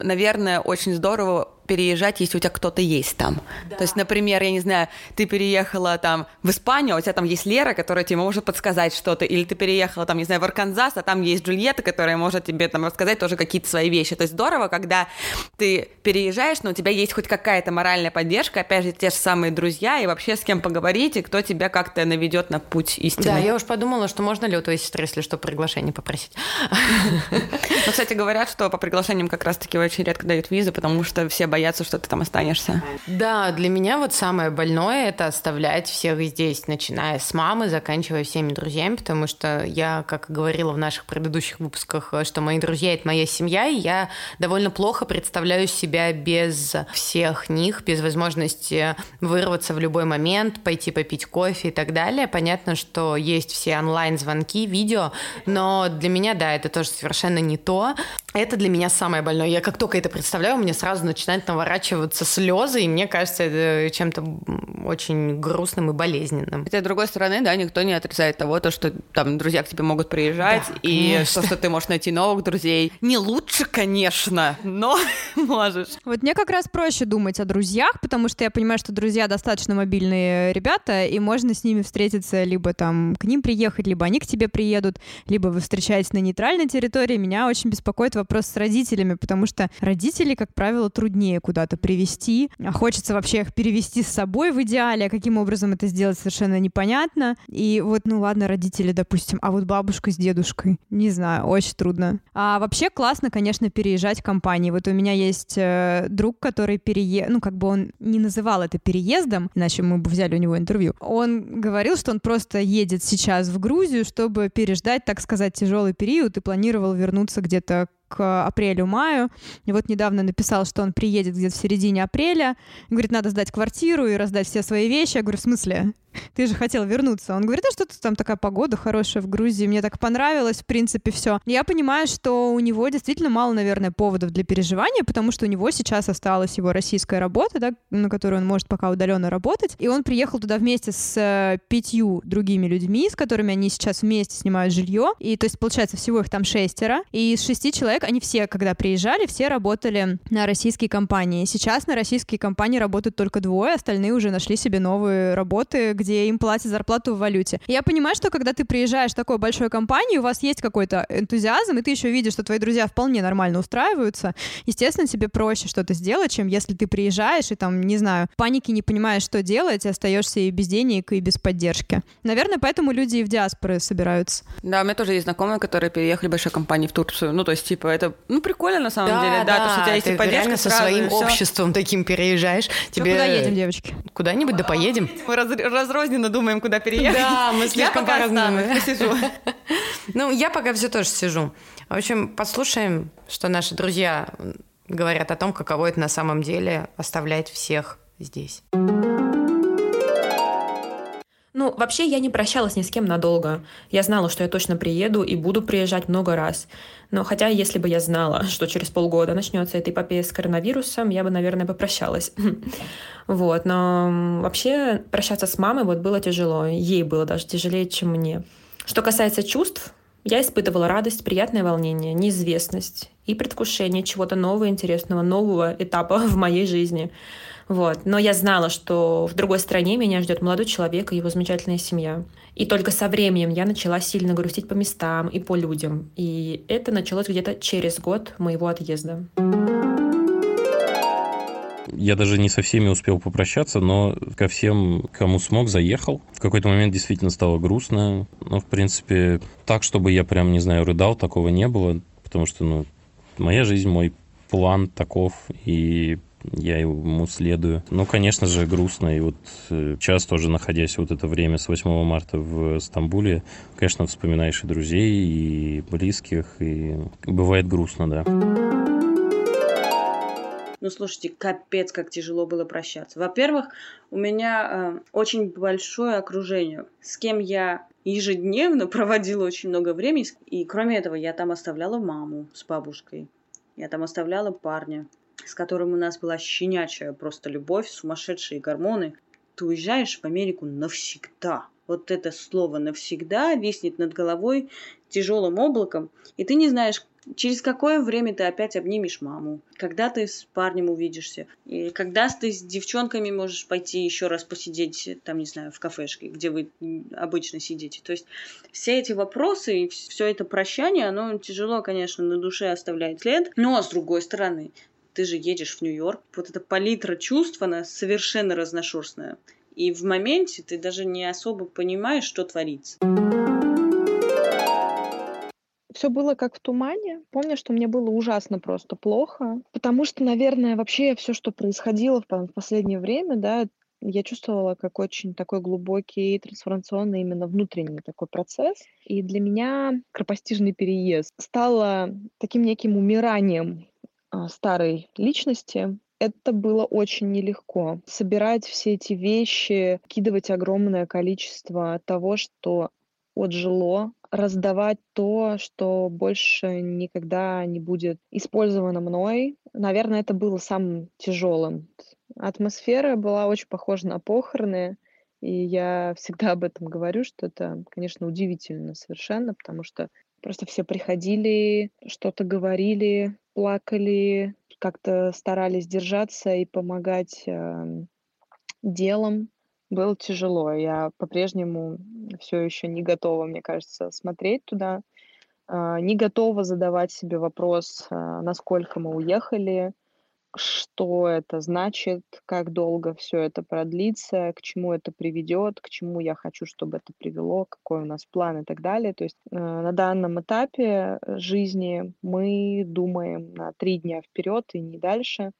наверное, очень здорово переезжать, если у тебя кто-то есть там. То есть, например, я не знаю, ты переехала там в Испанию, а у тебя там есть Лера, которая тебе может подсказать что-то, или ты переехала там, не знаю, в Арканзас, а там есть Джульетта, которая может тебе там рассказать тоже какие-то свои вещи. То есть здорово, когда ты переезжаешь, но у тебя есть хоть какая-то моральная поддержка, опять же, те же самые друзья, и вообще с кем поговорить, и кто тебя как-то наведет на путь истины. Да, я уж подумала, что можно ли у твоей сестры, если что, приглашение попросить. Ну, кстати, говорят, что по приглашениям как раз-таки очень редко дают визы, потому что все боятся, что ты там останешься. Да, для меня вот самое больное это оставлять всех здесь, начиная с мамы, заканчивая всеми друзьями, потому что я, как говорила в наших предыдущих выпусках, что мои друзья это моя семья, и я довольно плохо представляю себя без всех них, без возможности вырваться в любой момент, пойти попить кофе и так далее. Понятно, что есть все онлайн-звонки, видео, но для меня, да, это тоже совершенно не то. Это для меня самое больное. Я как только это представляю, у меня сразу начинает наворачиваться слезы, и мне кажется, это чем-то очень грустным и болезненным. Хотя, с другой стороны, да, никто не отрицает того, то, что там друзья к тебе могут приезжать, Да, и конечно. то, что ты можешь найти новых друзей. Не лучше, конечно, но можешь. Вот мне как раз проще думать о друзьях, потому что я понимаю, что друзья достаточно мобильные ребята, и можно с ними встретиться, либо там к ним приехать, либо они к тебе приедут, либо вы встречаетесь на нейтральной территории. Меня очень беспокоит вопрос с родителями, потому что родители, как правило, труднее куда-то привести, а хочется вообще их перевести с собой в идеале, а каким образом это сделать совершенно непонятно. И вот, ну ладно, родители, допустим, а вот бабушка с дедушкой, не знаю, очень трудно. А вообще классно, конечно, переезжать компании. Вот у меня есть э, друг, который переехал, ну как бы он не называл это переездом, иначе мы бы взяли у него интервью. Он говорил, что он просто едет сейчас в Грузию, чтобы переждать, так сказать, тяжелый период и планировал вернуться где-то к апрелю-маю. И вот недавно написал, что он приедет где-то в середине апреля. Говорит, надо сдать квартиру и раздать все свои вещи. Я говорю, в смысле? Ты же хотел вернуться. Он говорит, а что-то там такая погода хорошая в Грузии. Мне так понравилось, в принципе, все. Я понимаю, что у него действительно мало, наверное, поводов для переживания, потому что у него сейчас осталась его российская работа, да, на которой он может пока удаленно работать. И он приехал туда вместе с э, пятью другими людьми, с которыми они сейчас вместе снимают жилье. И то есть, получается, всего их там шестеро. И из шести человек они все, когда приезжали, все работали на российские компании. Сейчас на российские компании работают только двое, остальные уже нашли себе новые работы, где им платят зарплату в валюте. И я понимаю, что когда ты приезжаешь в такой большой компании, у вас есть какой-то энтузиазм, и ты еще видишь, что твои друзья вполне нормально устраиваются, естественно, тебе проще что-то сделать, чем если ты приезжаешь и там, не знаю, в панике не понимаешь, что делать, и остаешься и без денег, и без поддержки. Наверное, поэтому люди и в диаспоры собираются. Да, у меня тоже есть знакомые, которые переехали в большой компании в Турцию. Ну, то есть, типа, это, ну, прикольно на самом деле, да, то, что у тебя есть ты поддержка реально со своим обществом таким переезжаешь. Чё, куда едем, девочки? Куда-нибудь, да поедем. Мы раз- разрозненно думаем, куда переехать. Да, мы Я слишком пока по-разному. останусь, посижу. Ну, я пока все тоже сижу. В общем, послушаем, что наши друзья говорят о том, каково это на самом деле оставлять всех здесь. Ну, вообще я не прощалась ни с кем надолго. Я знала, что я точно приеду и буду приезжать много раз. Но хотя, если бы я знала, что через полгода начнется эта эпопея с коронавирусом, я бы, наверное, попрощалась. Вот, но вообще прощаться с мамой вот было тяжело. Ей было даже тяжелее, чем мне. Что касается чувств, Я испытывала радость, приятное волнение, неизвестность и предвкушение чего-то нового, интересного, нового этапа в моей жизни. Вот. Но я знала, что в другой стране меня ждет молодой человек и его замечательная семья. И только со временем я начала сильно грустить по местам и по людям. И это началось где-то через год моего отъезда. Я даже не со всеми успел попрощаться, но ко всем, кому смог, заехал. В какой-то момент действительно стало грустно. Но, в принципе, так, чтобы я прям, не знаю, рыдал, такого не было. Потому что, ну, моя жизнь, мой план таков. И я ему следую. Ну, конечно же, грустно. И вот сейчас э, тоже, находясь вот это время с 8 марта в Стамбуле, конечно, вспоминаешь и друзей, и близких, и бывает грустно, да. Ну, слушайте, капец, как тяжело было прощаться. Во-первых, у меня э, очень большое окружение, с кем я ежедневно проводила очень много времени. И кроме этого, я там оставляла маму с бабушкой. Я там оставляла парня с которым у нас была щенячая просто любовь, сумасшедшие гормоны, ты уезжаешь в Америку навсегда. Вот это слово навсегда виснет над головой тяжелым облаком, и ты не знаешь, через какое время ты опять обнимешь маму, когда ты с парнем увидишься, и когда ты с девчонками можешь пойти еще раз посидеть, там, не знаю, в кафешке, где вы обычно сидите. То есть все эти вопросы и все это прощание, оно тяжело, конечно, на душе оставляет след, но с другой стороны, ты же едешь в Нью-Йорк. Вот эта палитра чувств, она совершенно разношерстная. И в моменте ты даже не особо понимаешь, что творится. Все было как в тумане. Помню, что мне было ужасно просто плохо, потому что, наверное, вообще все, что происходило в последнее время, да, я чувствовала как очень такой глубокий трансформационный именно внутренний такой процесс. И для меня скоропостижный переезд стало таким неким умиранием старой личности, это было очень нелегко. Собирать все эти вещи, кидывать огромное количество того, что отжило, раздавать то, что больше никогда не будет использовано мной. Наверное, это было самым тяжелым. Атмосфера была очень похожа на похороны, и я всегда об этом говорю, что это, конечно, удивительно совершенно, потому что просто все приходили, что-то говорили, плакали, как-то старались держаться и помогать э, делом. Было тяжело. Я по-прежнему все еще не готова, мне кажется, смотреть туда. Э, не готова задавать себе вопрос, э, насколько мы уехали, что это значит, как долго все это продлится, к чему это приведет, к чему я хочу, чтобы это привело, какой у нас план и так далее. То есть э, на данном этапе жизни мы думаем на три дня вперед и не дальше.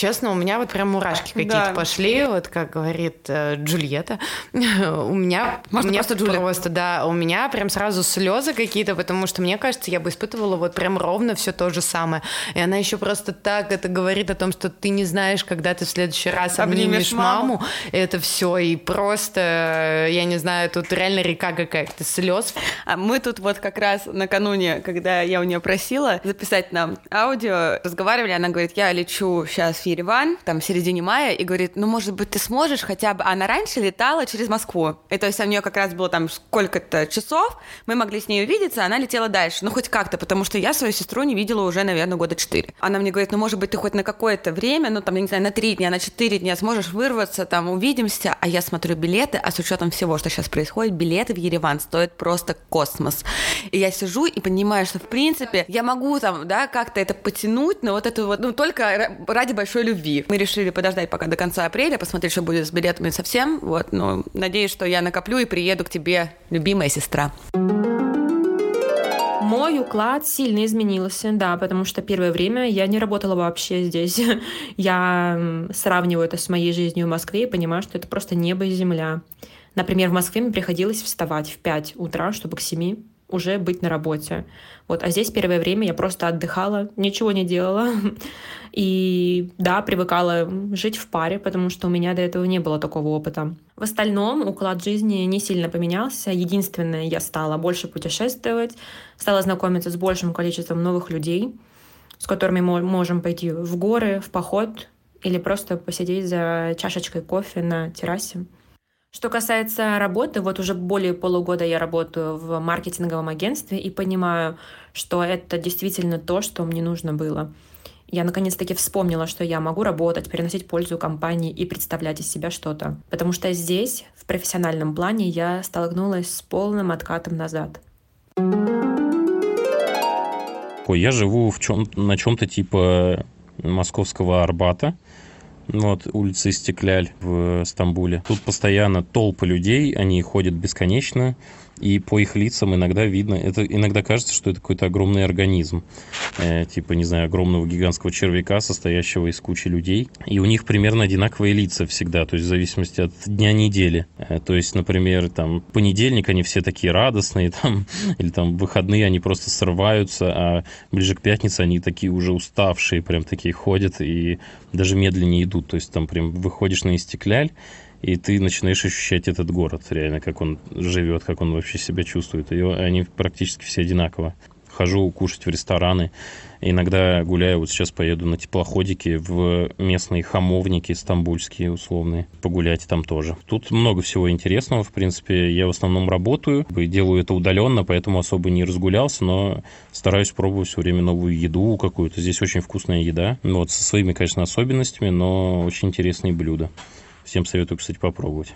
Честно, у меня вот прям мурашки какие-то да. пошли, вот как говорит э, Джульетта. у меня Можно просто Джулия. Просто, да, у меня прям сразу слезы какие-то, потому что мне кажется, я бы испытывала вот прям ровно все то же самое. И она еще просто так это говорит о том, что ты не знаешь, когда ты в следующий раз обнимешь, обнимешь маму. маму. Это все и просто, я не знаю, тут реально река какая-то слез. А мы тут вот как раз накануне, когда я у нее просила записать нам аудио, разговаривали, она говорит, я лечу сейчас в Ереван, там, в середине мая, и говорит, ну, может быть, ты сможешь хотя бы... Она раньше летала через Москву. И то есть у нее как раз было там сколько-то часов, мы могли с ней увидеться, она летела дальше. Ну, хоть как-то, потому что я свою сестру не видела уже, наверное, года четыре. Она мне говорит, ну, может быть, ты хоть на какое-то время, ну, там, я не знаю, на три дня, на четыре дня сможешь вырваться, там, увидимся. А я смотрю билеты, а с учетом всего, что сейчас происходит, билеты в Ереван стоят просто космос. И я сижу и понимаю, что, в принципе, я могу там, да, как-то это потянуть, но вот это вот, ну, только ради большой большой любви. Мы решили подождать пока до конца апреля, посмотреть, что будет с билетами совсем. Вот, но надеюсь, что я накоплю и приеду к тебе, любимая сестра. Мой уклад сильно изменился, да, потому что первое время я не работала вообще здесь. я сравниваю это с моей жизнью в Москве и понимаю, что это просто небо и земля. Например, в Москве мне приходилось вставать в 5 утра, чтобы к 7 уже быть на работе. Вот. А здесь первое время я просто отдыхала, ничего не делала. И да, привыкала жить в паре, потому что у меня до этого не было такого опыта. В остальном уклад жизни не сильно поменялся. Единственное, я стала больше путешествовать, стала знакомиться с большим количеством новых людей, с которыми мы можем пойти в горы, в поход или просто посидеть за чашечкой кофе на террасе. Что касается работы, вот уже более полугода я работаю в маркетинговом агентстве и понимаю, что это действительно то, что мне нужно было. Я наконец-таки вспомнила, что я могу работать, приносить пользу компании и представлять из себя что-то. Потому что здесь, в профессиональном плане, я столкнулась с полным откатом назад. Я живу в чем, на чем-то типа московского Арбата вот, улица Истекляль в Стамбуле. Тут постоянно толпы людей, они ходят бесконечно, и по их лицам иногда видно, это иногда кажется, что это какой-то огромный организм, э, типа, не знаю, огромного гигантского червяка, состоящего из кучи людей, и у них примерно одинаковые лица всегда, то есть в зависимости от дня недели. Э, то есть, например, там, понедельник они все такие радостные, там, или там выходные они просто срываются, а ближе к пятнице они такие уже уставшие, прям такие ходят и даже медленнее идут, то есть там прям выходишь на Истекляль, и ты начинаешь ощущать этот город реально, как он живет, как он вообще себя чувствует. И они практически все одинаково. Хожу кушать в рестораны, иногда гуляю, вот сейчас поеду на теплоходике в местные хамовники стамбульские условные, погулять там тоже. Тут много всего интересного, в принципе, я в основном работаю, делаю это удаленно, поэтому особо не разгулялся, но стараюсь пробовать все время новую еду какую-то. Здесь очень вкусная еда, вот, со своими, конечно, особенностями, но очень интересные блюда. Всем советую, кстати, попробовать.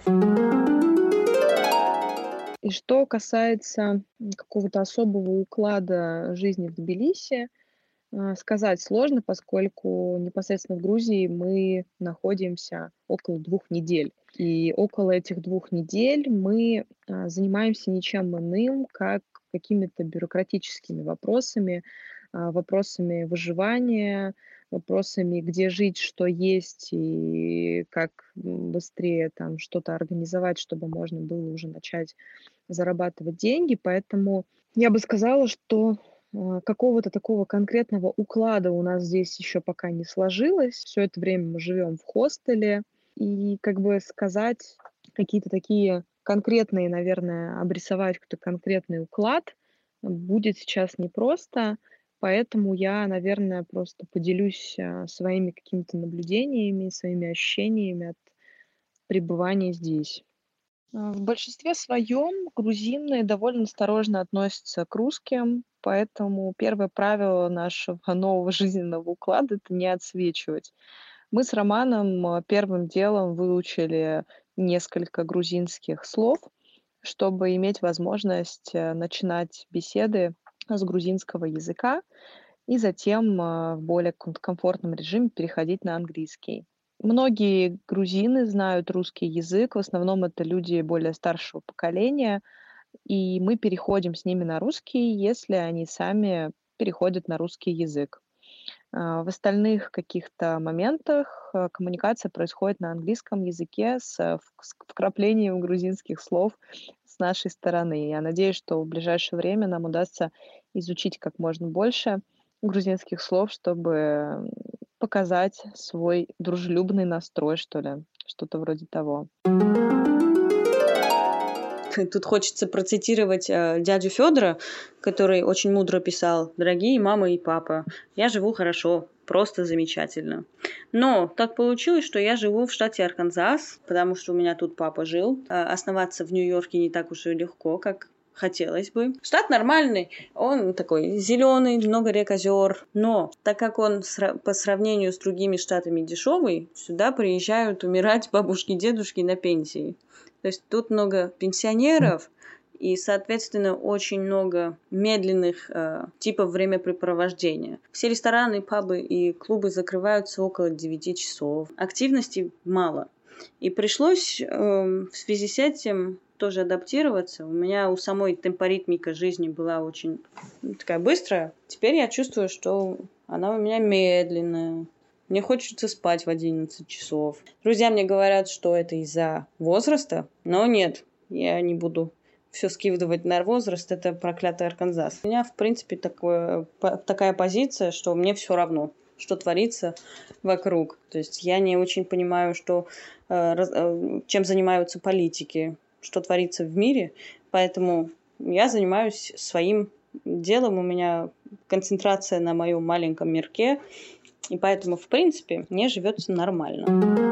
И что касается какого-то особого уклада жизни в Тбилиси, а, сказать сложно, поскольку непосредственно в Грузии мы находимся около двух недель. И около этих двух недель мы а, занимаемся ничем иным, как какими-то бюрократическими вопросами, а, вопросами выживания, вопросами, где жить, что есть и как быстрее там что-то организовать, чтобы можно было уже начать зарабатывать деньги. Поэтому я бы сказала, что а, какого-то такого конкретного уклада у нас здесь еще пока не сложилось. Все это время мы живем в хостеле. И как бы сказать какие-то такие конкретные, наверное, обрисовать какой-то конкретный уклад будет сейчас непросто. Поэтому я, наверное, просто поделюсь а, своими какими-то наблюдениями, своими ощущениями от пребывания здесь. А, в большинстве своем грузины довольно осторожно относятся к русским, поэтому первое правило нашего нового жизненного уклада– это не отсвечивать. Мы с Романом а, первым делом выучили несколько грузинских слов, чтобы иметь возможность начинать беседы с грузинского языка и затем а, в более комфортном режиме переходить на английский. Многие грузины знают русский язык, в основном это люди более старшего поколения, и мы переходим с ними на русский, если они сами переходят на русский язык. А, в остальных каких-то моментах а, коммуникация происходит на английском языке с вкраплением грузинских слов с нашей стороны. Я надеюсь, что в ближайшее время нам удастся изучить как можно больше грузинских слов, чтобы показать свой дружелюбный настрой, что ли, что-то вроде того. Тут хочется процитировать э, дядю Федора, который очень мудро писал: "Дорогие мама и папа, я живу хорошо, просто замечательно. Но так получилось, что я живу в штате Арканзас, потому что у меня тут папа жил. А основаться в Нью-Йорке не так уж и легко, как хотелось бы. Штат нормальный, он такой зеленый, много рек, озер, но так как он по сравнению с другими штатами дешевый, сюда приезжают умирать бабушки, дедушки на пенсии. То есть тут много пенсионеров, и, соответственно, очень много медленных э, типов времяпрепровождения. Все рестораны, пабы и клубы закрываются около 9 часов. Активности мало. И пришлось э, в связи с этим тоже адаптироваться. У меня у самой темпоритмика жизни была очень ну, такая быстрая. Теперь я чувствую, что она у меня медленная. Мне хочется спать в 11 часов. Друзья мне говорят, что это из-за возраста, но нет, я не буду все скидывать на возраст, это проклятый Арканзас. У меня, в принципе, такое, такая позиция, что мне все равно, что творится вокруг. То есть я не очень понимаю, что, э, э, чем занимаются политики, что творится в мире, поэтому я занимаюсь своим делом, у меня концентрация на моем маленьком мирке, и поэтому, в принципе, мне живется нормально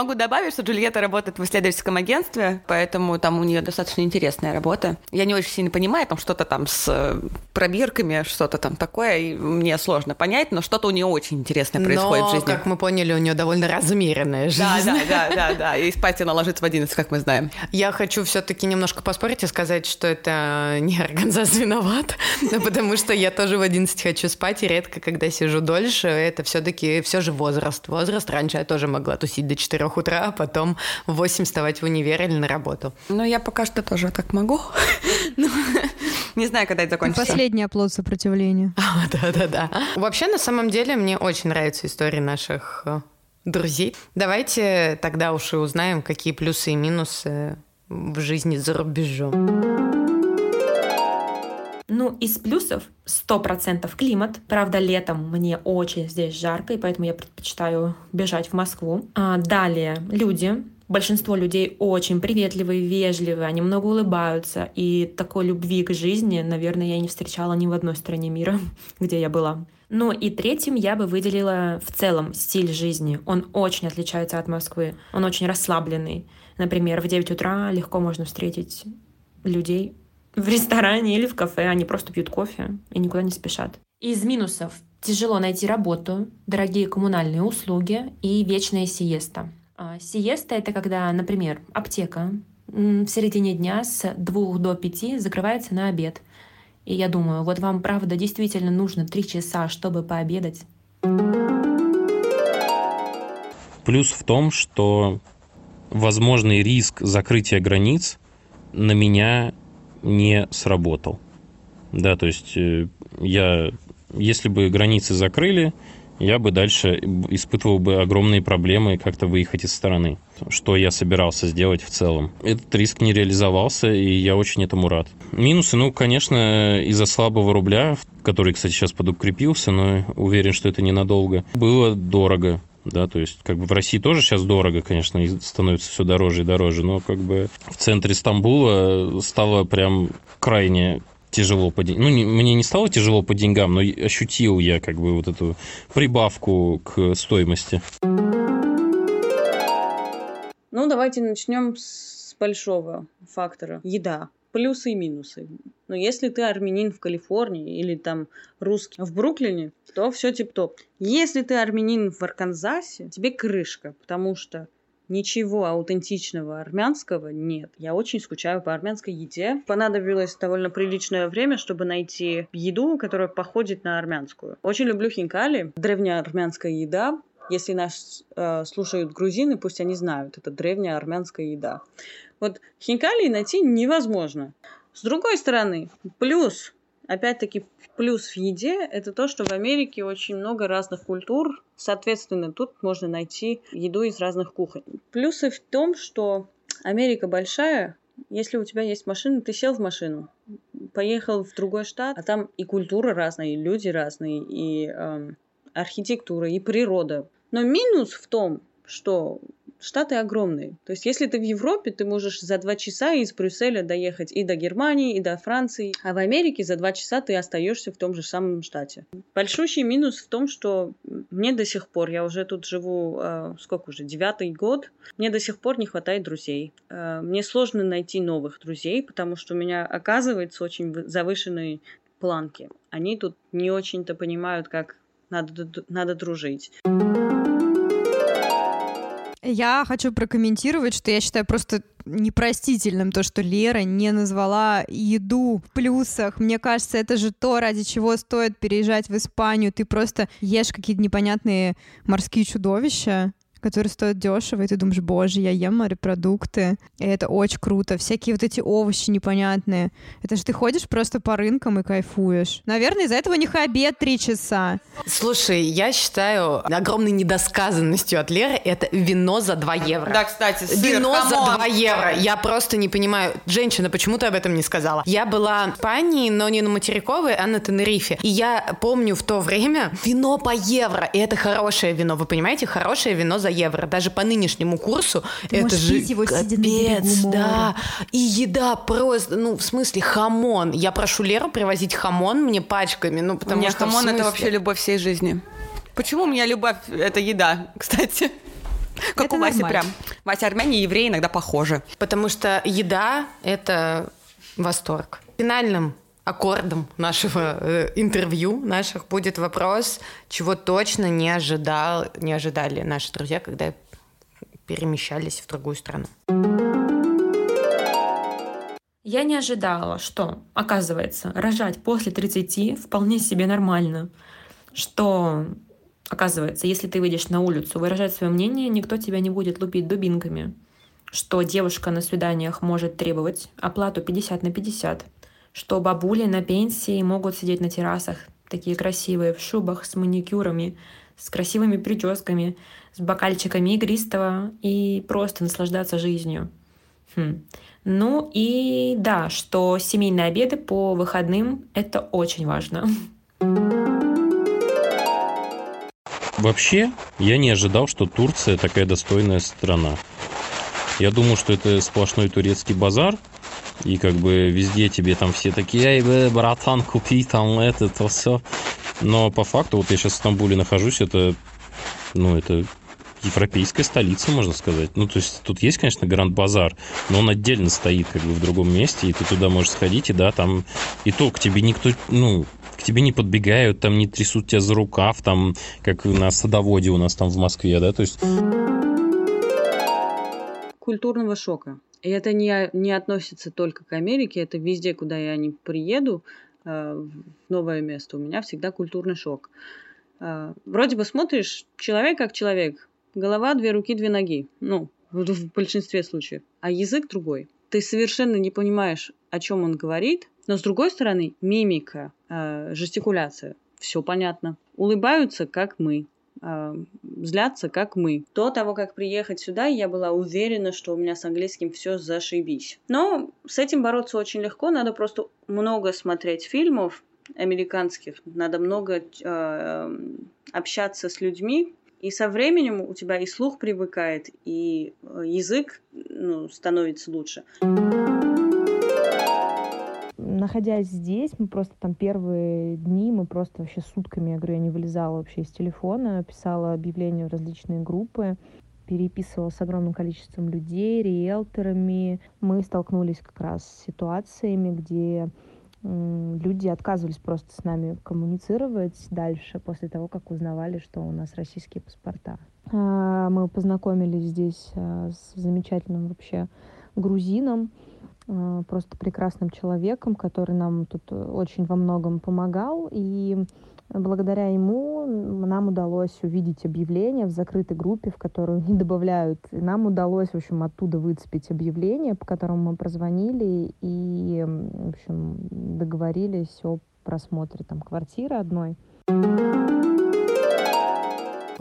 могу добавить, что Джульетта работает в исследовательском агентстве, поэтому там у нее достаточно интересная работа. Я не очень сильно понимаю, там что-то там с э, пробирками, что-то там такое, и мне сложно понять, но что-то у нее очень интересное происходит но, в жизни. как мы поняли, у нее довольно размеренная жизнь. Да, да, да, да, да. И спать она ложится в 11, как мы знаем. Я хочу все-таки немножко поспорить и сказать, что это не Арганзас виноват, потому что я тоже в 11 хочу спать, и редко, когда сижу дольше, это все-таки все же возраст. Возраст. Раньше я тоже могла тусить до 4 утра, а потом в 8 вставать в универ или на работу. Ну, я пока что тоже так могу. Ну, не знаю, когда это закончится. Последний оплот сопротивления. Да-да-да. Вообще, на самом деле, мне очень нравятся истории наших э, друзей. Давайте тогда уж и узнаем, какие плюсы и минусы в жизни за рубежом. Ну, из плюсов 100% климат. Правда, летом мне очень здесь жарко, и поэтому я предпочитаю бежать в Москву. А далее люди. Большинство людей очень приветливые, вежливые, они много улыбаются. И такой любви к жизни, наверное, я не встречала ни в одной стране мира, где я была. Ну и третьим я бы выделила в целом стиль жизни. Он очень отличается от Москвы. Он очень расслабленный. Например, в 9 утра легко можно встретить людей в ресторане или в кафе. Они просто пьют кофе и никуда не спешат. Из минусов тяжело найти работу, дорогие коммунальные услуги и вечная сиеста. А сиеста — это когда, например, аптека в середине дня с двух до пяти закрывается на обед. И я думаю, вот вам, правда, действительно нужно три часа, чтобы пообедать. Плюс в том, что возможный риск закрытия границ на меня не сработал. Да, то есть э, я, если бы границы закрыли, я бы дальше испытывал бы огромные проблемы как-то выехать из страны, что я собирался сделать в целом. Этот риск не реализовался, и я очень этому рад. Минусы, ну, конечно, из-за слабого рубля, который, кстати, сейчас подукрепился, но уверен, что это ненадолго, было дорого да, то есть как бы в России тоже сейчас дорого, конечно, и становится все дороже и дороже, но как бы в центре Стамбула стало прям крайне тяжело по деньгам. Ну, не, мне не стало тяжело по деньгам, но ощутил я как бы вот эту прибавку к стоимости. Ну, давайте начнем с большого фактора. Еда плюсы и минусы. Но если ты армянин в Калифорнии или там русский в Бруклине, то все тип-топ. Если ты армянин в Арканзасе, тебе крышка, потому что ничего аутентичного армянского нет. Я очень скучаю по армянской еде. Понадобилось довольно приличное время, чтобы найти еду, которая походит на армянскую. Очень люблю хинкали. Древняя армянская еда. Если нас э, слушают грузины, пусть они знают, это древняя армянская еда. Вот хинкали найти невозможно. С другой стороны, плюс, опять-таки, плюс в еде – это то, что в Америке очень много разных культур, соответственно, тут можно найти еду из разных кухонь. Плюсы в том, что Америка большая, если у тебя есть машина, ты сел в машину, поехал в другой штат, а там и культура разная, и люди разные, и эм, архитектура, и природа. Но минус в том, что Штаты огромные. То есть, если ты в Европе, ты можешь за два часа из Брюсселя доехать и до Германии, и до Франции. А в Америке за два часа ты остаешься в том же самом штате. Большущий минус в том, что мне до сих пор, я уже тут живу, э, сколько уже, девятый год, мне до сих пор не хватает друзей. Э, мне сложно найти новых друзей, потому что у меня оказывается очень завышенные планки. Они тут не очень-то понимают, как надо, надо дружить. Я хочу прокомментировать, что я считаю просто непростительным то, что Лера не назвала еду в плюсах. Мне кажется, это же то, ради чего стоит переезжать в Испанию. Ты просто ешь какие-то непонятные морские чудовища, которые стоят дешево, и ты думаешь, боже, я ем морепродукты, и это очень круто. Всякие вот эти овощи непонятные. Это же ты ходишь просто по рынкам и кайфуешь. Наверное, из-за этого у них обед три часа. Слушай, я считаю огромной недосказанностью от Леры это вино за 2 евро. Да, кстати, сыр, Вино за 2 евро. Я просто не понимаю. Женщина, почему ты об этом не сказала? Я была в Испании, но не на материковой, а на Тенерифе. И я помню в то время вино по евро. И это хорошее вино. Вы понимаете? Хорошее вино за евро. Даже по нынешнему курсу Ты это же пить его, сидя на капец, берегу моря. да. И еда просто, ну, в смысле, хамон. Я прошу Леру привозить хамон мне пачками, ну, У потому меня что хамон это вообще любовь всей жизни. Почему у меня любовь это еда, кстати? Как Это у Васи нормально. прям. Вася армяне и евреи иногда похожи. Потому что еда — это восторг. Финальным аккордом нашего э, интервью наших будет вопрос, чего точно не, ожидал, не ожидали наши друзья, когда перемещались в другую страну. Я не ожидала, что, оказывается, рожать после 30 вполне себе нормально. Что, оказывается, если ты выйдешь на улицу выражать свое мнение, никто тебя не будет лупить дубинками. Что девушка на свиданиях может требовать оплату 50 на 50. Что бабули на пенсии могут сидеть на террасах, такие красивые, в шубах с маникюрами, с красивыми прическами, с бокальчиками игристого и просто наслаждаться жизнью. Хм. Ну и да, что семейные обеды по выходным — это очень важно. Вообще, я не ожидал, что Турция такая достойная страна. Я думал, что это сплошной турецкий базар, и как бы везде тебе там все такие, эй, бе, братан, купи там это, то все. Но по факту, вот я сейчас в Стамбуле нахожусь, это, ну, это европейская столица, можно сказать. Ну, то есть тут есть, конечно, Гранд Базар, но он отдельно стоит как бы в другом месте, и ты туда можешь сходить, и да, там и то к тебе никто, ну, к тебе не подбегают, там не трясут тебя за рукав, там, как на садоводе у нас там в Москве, да, то есть культурного шока. И это не, не относится только к Америке, это везде, куда я не приеду, э, в новое место, у меня всегда культурный шок. Э, Вроде бы смотришь, человек как человек, голова, две руки, две ноги, ну, в, большинстве случаев, а язык другой. Ты совершенно не понимаешь, о чем он говорит, но с другой стороны, мимика, э, жестикуляция, все понятно. Улыбаются, как мы, э, злятся, как мы. До того, как приехать сюда, я была уверена, что у меня с английским все зашибись. Но с этим бороться очень легко, надо просто много смотреть фильмов американских, надо много э, общаться с людьми, и со временем у тебя и слух привыкает, и э, язык ну, становится лучше. Находясь здесь, мы просто там первые дни, мы просто вообще сутками, я говорю, я не вылезала вообще из телефона, писала объявления в различные группы, переписывала с огромным количеством людей, риэлторами. Мы столкнулись как раз с ситуациями, где люди отказывались просто с нами коммуницировать дальше после того, как узнавали, что у нас российские паспорта. А, Мы познакомились здесь а, с замечательным вообще грузином, просто прекрасным человеком, который нам тут э, очень во многом помогал. И благодаря ему нам удалось увидеть объявление в закрытой группе, в которую не добавляют. И нам удалось, в общем, оттуда выцепить объявление, по которому мы прозвонили и, в общем, договорились о просмотре там квартиры одной.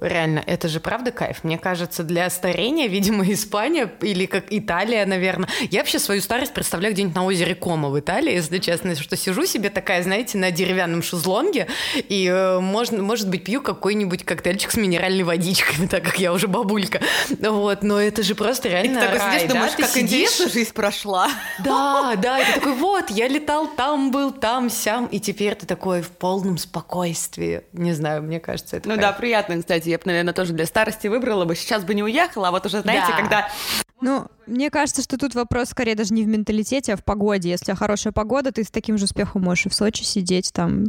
Реально, это же правда кайф. Мне кажется, для старения, видимо, Испания или как Италия, наверное. Я вообще свою старость представляю где-нибудь на озере Кома в Италии, если честно, что сижу себе такая, знаете, на деревянном шезлонге и, э, можно, может быть, пью какой-нибудь коктейльчик с минеральной водичкой, так как я уже бабулька. Вот, но это же просто И реально ты такой рай, сидишь, да? думаешь, Ты как сидишь, интересно жизнь прошла. да, да, и ты такой, вот, я летал там, был там, сям, и теперь ты такой в полном спокойствии. Не знаю, мне кажется, это Ну кайф. да, приятно, кстати. Я бы, наверное, тоже для старости выбрала бы. Сейчас бы не уехала, а вот уже, знаете, Да. когда Ну, мне кажется, что тут вопрос скорее даже не в менталитете, а в погоде. Если у тебя хорошая погода, ты с таким же успехом можешь и в Сочи сидеть, там,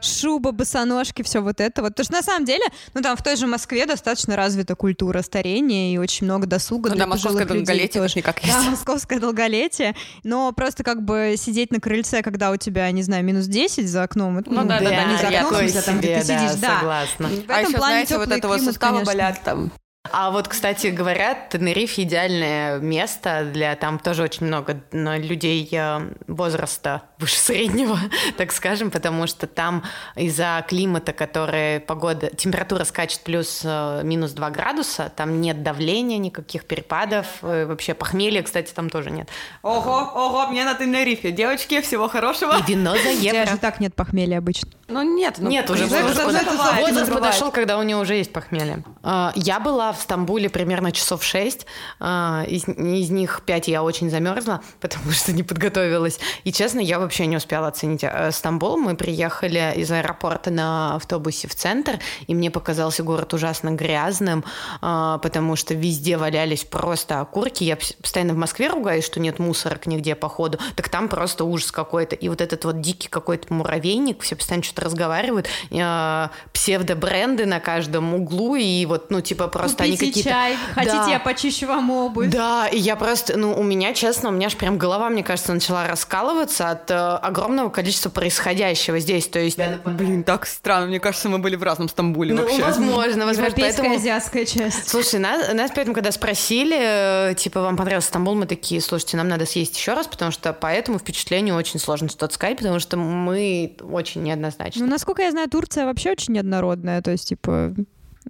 шуба, босоножки, все вот это вот. Потому что на самом деле, ну, там в той же Москве достаточно развита культура старения и очень много досуга Ну для да, московское долголетие тоже. никак Да, есть. московское долголетие. Но просто как бы сидеть на крыльце, когда у тебя, не знаю, минус 10 за окном, это, Ну да, да, да, не за окном, а там, где ты себе, да, сидишь, да. согласна. В А этом еще, плане знаете, вот это вот суставы конечно. болят там. А вот, кстати, говорят, Тенерифе идеальное место для там тоже очень много людей э, возраста выше среднего, так скажем, потому что там из-за климата, который погода, температура скачет плюс э, минус 2 градуса, там нет давления, никаких перепадов, э, вообще похмелья, кстати, там тоже нет. Ого, ого, мне на Тенерифе. Девочки, всего хорошего. И вино за У тебя евро. же так нет похмелья обычно. Ну нет, ну, Нет, уже уже возраст, бывает, подошел, когда у нее уже есть похмелье. А, Я была в Стамбуле примерно часов шесть. а, Из, из них пять я очень замерзла, потому что не подготовилась. И честно, я вообще не успела оценить э, Стамбул. Мы приехали из аэропорта на автобусе в центр, и мне показался город ужасно грязным, а, потому что везде валялись просто окурки. Я постоянно в Москве ругаюсь, что нет мусорок нигде по ходу. Так там просто ужас какой-то. И вот этот вот дикий какой-то муравейник, все постоянно что-то разговаривают, э, псевдобренды на каждом углу, и вот, ну, типа, просто они Купите какие-то... чай, хотите, Да. я почищу вам обувь. Да, и я просто, ну, у меня, честно, у меня аж прям голова, мне кажется, начала раскалываться от э, огромного количества происходящего здесь. То есть, Блин, так странно. Мне кажется, мы были в разном Стамбуле ну, вообще. возможно, возможно. Европейская, Поэтому... азиатская часть. Слушай, нас, нас поэтому, когда спросили, э, типа, вам понравился Стамбул, мы такие, слушайте, нам надо съесть еще раз, потому что по этому впечатлению очень сложно что-то сказать, потому что мы очень неоднозначны. Ну, насколько я знаю, Турция вообще очень неоднородная. То есть, типа,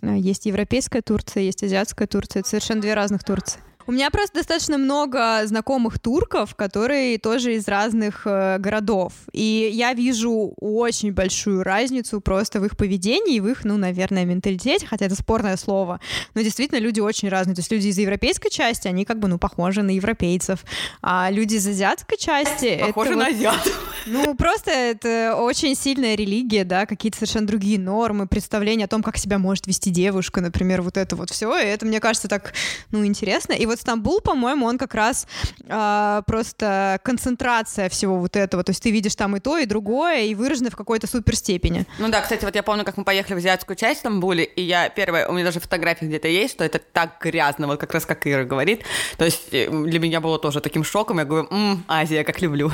э, есть европейская Турция, есть азиатская Турция. Это совершенно две разных Турции. У меня просто достаточно много знакомых турков, которые тоже из разных э, городов. И я вижу очень большую разницу просто в их поведении и в их, ну, наверное, менталитете, хотя это спорное слово. Но действительно люди очень разные. То есть люди из европейской части, они как бы, ну, похожи на европейцев. А люди из азиатской части... это Похоже вот- на азиатов. ну, просто это очень сильная религия, да, какие-то совершенно другие нормы, представления о том, как себя может вести девушка, например, вот это вот все. И это, мне кажется, так, ну, интересно. И вот Стамбул, по-моему, он как раз а, просто концентрация всего вот этого. То есть ты видишь там и то, и другое, и выражено в какой-то суперстепени. Ну да, кстати, вот я помню, как мы поехали в азиатскую часть Стамбуле, и я первое, у меня даже фотографии где-то есть, что это так грязно, вот как раз как Ира говорит. То есть э, для меня было тоже таким шоком, я говорю, «М, Азия, как люблю.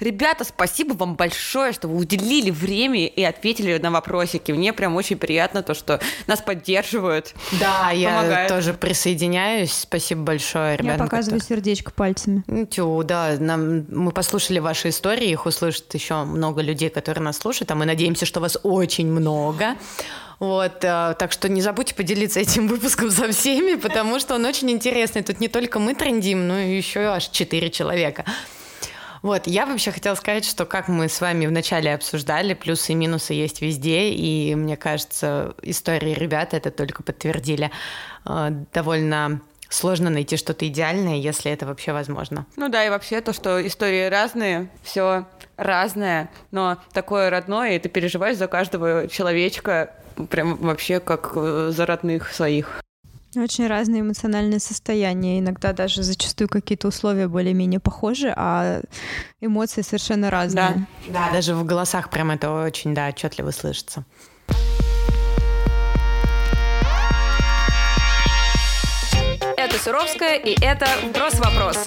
Ребята, спасибо вам большое, что вы уделили время и ответили на вопросики. Мне прям очень приятно то, что нас поддерживают. Да, я Помогает. тоже присоединяюсь. Спасибо большое, ребята. Я показываю сердечко пальцами. Ну, тю, да, нам, мы послушали ваши истории, их услышат еще много людей, которые нас слушают, а мы надеемся, что вас очень много. Вот, э, так что не забудьте поделиться этим выпуском со всеми, потому что он очень интересный. Тут не только мы трендим, но и еще аж четыре человека. Вот, я вообще хотела сказать, что как мы с вами вначале обсуждали, плюсы и минусы есть везде, и мне кажется, истории ребят это только подтвердили. Э, Довольно сложно найти что-то идеальное, если это вообще возможно. Ну да, и вообще то, что истории разные, все разное, но такое родное, и ты переживаешь за каждого человечка прям вообще как э, за родных своих. Очень разные эмоциональные состояния. Иногда даже зачастую какие-то условия более-менее похожи, а эмоции совершенно разные. Да, даже в голосах прям это очень, да, отчетливо слышится. Это Суровская, и это «Вопрос-вопрос».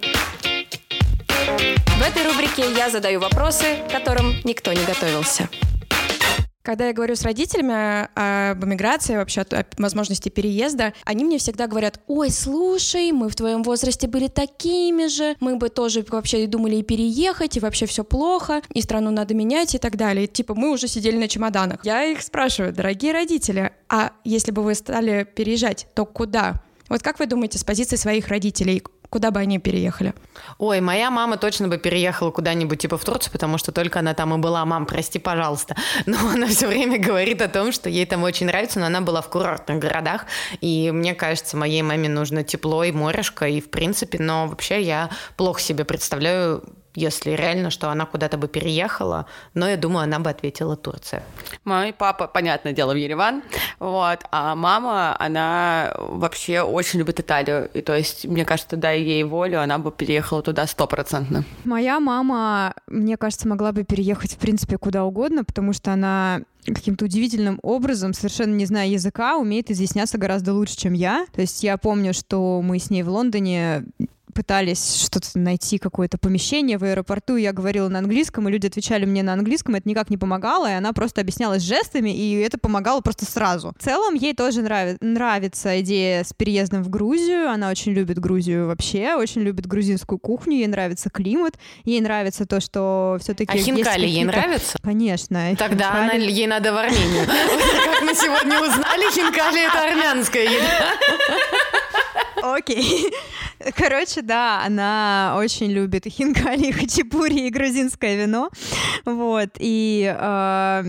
В этой рубрике я задаю вопросы, к которым никто не готовился. Когда я говорю с родителями об эмиграции, вообще о возможности переезда, они мне всегда говорят, ой, слушай, мы в твоем возрасте были такими же, мы бы тоже вообще думали и переехать, и вообще все плохо, и страну надо менять и так далее. Типа мы уже сидели на чемоданах. Я их спрашиваю, дорогие родители, а если бы вы стали переезжать, то куда? Вот как вы думаете с позиции своих родителей, куда бы они переехали? Ой, моя мама точно бы переехала куда-нибудь типа в Турцию, потому что только она там и была. Мам, прости, пожалуйста. Но она все время говорит о том, что ей там очень нравится, но она была в курортных городах. И мне кажется, моей маме нужно тепло и морешко, и в принципе, но вообще я плохо себе представляю если реально, что она куда-то бы переехала, но я думаю, она бы ответила Турция. Мой папа, понятное дело, в Ереван, вот, а мама, она вообще очень любит Италию, и то есть, мне кажется, дай ей волю, она бы переехала туда стопроцентно. Моя мама, мне кажется, могла бы переехать, в принципе, куда угодно, потому что она каким-то удивительным образом, совершенно не зная языка, умеет изъясняться гораздо лучше, чем я. То есть я помню, что мы с ней в Лондоне пытались что-то найти, какое-то помещение в аэропорту, я говорила на английском, и люди отвечали мне на английском, это никак не помогало, и она просто объяснялась жестами, и это помогало просто сразу. В целом, ей тоже нрави- нравится идея с переездом в Грузию, она очень любит Грузию вообще, очень любит грузинскую кухню, ей нравится климат, ей нравится то, что все-таки А хинкали ей нравятся? Конечно. Тогда она, ей надо в Армению. Как мы сегодня узнали, хинкали — это армянская еда. Окей. Короче, да, она очень любит хинкали, хачапури и грузинское вино. Вот. И э,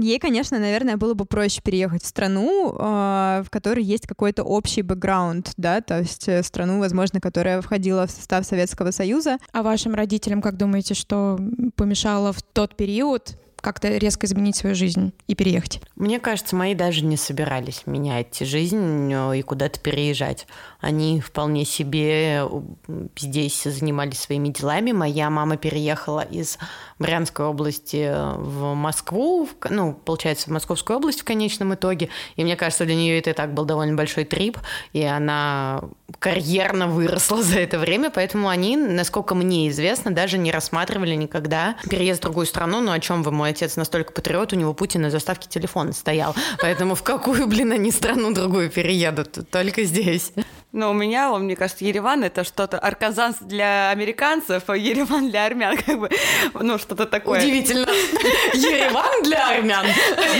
ей, конечно, наверное, было бы проще переехать в страну, э, в которой есть какой-то общий бэкграунд, да, то есть э, страну, возможно, которая входила в состав Советского Союза. А вашим родителям, как думаете, что помешало в тот период как-то резко изменить свою жизнь и переехать? Мне кажется, мои даже не собирались менять жизнь э, и куда-то переезжать. Они вполне себе здесь занимались своими делами. Моя мама переехала из Брянской области в Москву, ну, получается, в Московскую область в конечном итоге. И мне кажется, для нее это и так был довольно большой трип, и она карьерно выросла за это время, поэтому они, насколько мне известно, даже не рассматривали никогда переезд в другую страну. Ну, о чем вы, мой отец настолько патриот, у него Путин на заставке телефона стоял. Поэтому в какую, блин, они страну другую переедут? Только здесь. Но у меня, мне кажется, Ереван это что-то Арказанс для американцев, а Ереван для армян, как бы, ну, что-то такое. Удивительно. Ереван для армян.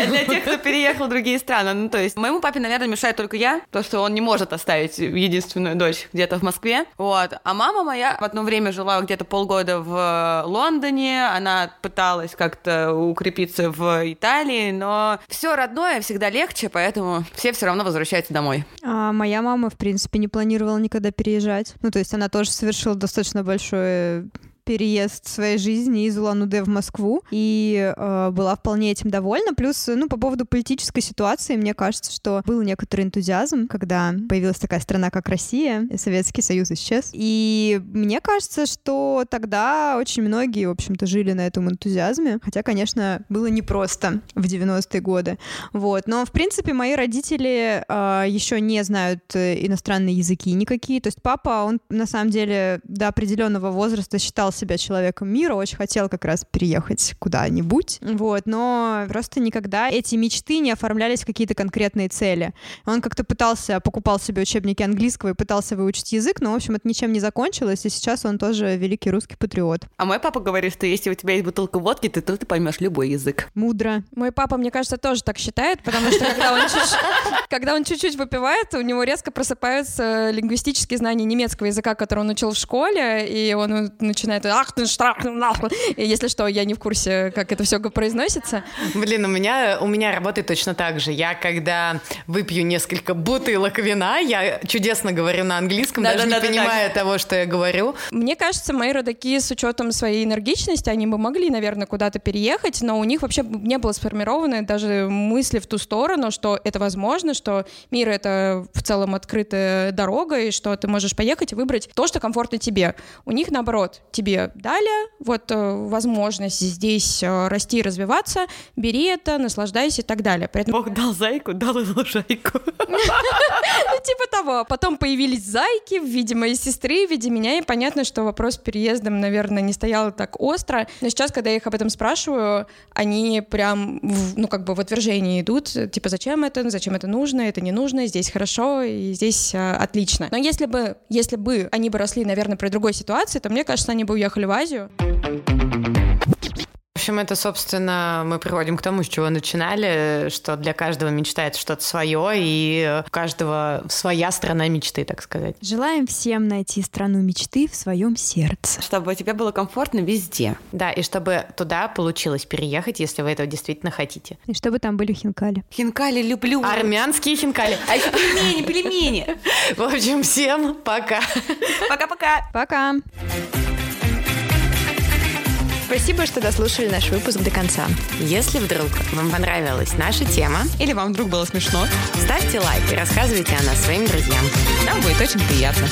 Для тех, кто переехал в другие страны. Ну, то есть, моему папе, наверное, мешает только я, то, что он не может оставить единственную дочь где-то в Москве. Вот. А мама моя в одно время жила где-то полгода в Лондоне, она пыталась как-то укрепиться в Италии, но все родное всегда легче, поэтому все все равно возвращаются домой. А моя мама, в принципе, не планировала никогда переезжать. Ну, то есть она тоже совершила достаточно большое переезд своей жизни из Улан-Удэ в Москву и э, была вполне этим довольна. Плюс, ну, по поводу политической ситуации, мне кажется, что был некоторый энтузиазм, когда появилась такая страна, как Россия, и Советский Союз исчез. И мне кажется, что тогда очень многие, в общем-то, жили на этом энтузиазме, хотя, конечно, было непросто в 90-е годы. Вот. Но, в принципе, мои родители э, еще не знают э, иностранные языки никакие. То есть папа, он на самом деле до определенного возраста считал себя человеком мира, очень хотел как раз переехать куда-нибудь, вот, но просто никогда эти мечты не оформлялись в какие-то конкретные цели. Он как-то пытался, покупал себе учебники английского и пытался выучить язык, но, в общем, это ничем не закончилось, и сейчас он тоже великий русский патриот. А мой папа говорит, что если у тебя есть бутылка водки, ты, то ты поймешь любой язык. Мудро. Мой папа, мне кажется, тоже так считает, потому что когда он чуть-чуть, когда он чуть-чуть выпивает, у него резко просыпаются лингвистические знания немецкого языка, который он учил в школе, и он начинает это ах ты штраф, если что, я не в курсе, как это все произносится. Блин, у меня, у меня работает точно так же. Я, когда выпью несколько бутылок вина, я чудесно говорю на английском, да, даже да, не да, понимая да. того, что я говорю. Мне кажется, мои родаки с учетом своей энергичности, они бы могли, наверное, куда-то переехать, но у них вообще не было сформированы даже мысли в ту сторону, что это возможно, что мир — это в целом открытая дорога, и что ты можешь поехать и выбрать то, что комфортно тебе. У них, наоборот, тебе тебе дали вот э, возможность здесь э, расти и развиваться, бери это, наслаждайся и так далее. Поэтому... Бог дал зайку, дал и лужайку. Ну, типа того. Потом появились зайки в виде моей сестры, в виде меня, и понятно, что вопрос с переездом, наверное, не стоял так остро. Но сейчас, когда я их об этом спрашиваю, они прям, ну, как бы в отвержении идут, типа, зачем это, зачем это нужно, это не нужно, здесь хорошо, и здесь э, отлично. Но если бы, если бы они бы росли, наверное, при другой ситуации, то мне кажется, они бы уехали в Азию. В общем, это, собственно, мы приводим к тому, с чего начинали, что для каждого мечтает что-то свое, и у каждого своя страна мечты, так сказать. Желаем всем найти страну мечты в своем сердце. Чтобы тебе было комфортно везде. Да, и чтобы туда получилось переехать, если вы этого действительно хотите. И чтобы там были хинкали. Хинкали люблю. Армянские хинкали. А еще пельмени, пельмени. В общем, всем пока. Пока-пока. Пока. Спасибо, что дослушали наш выпуск до конца. Если вдруг вам понравилась наша тема, или вам вдруг было смешно, ставьте лайк и рассказывайте о нас своим друзьям. Нам будет очень приятно.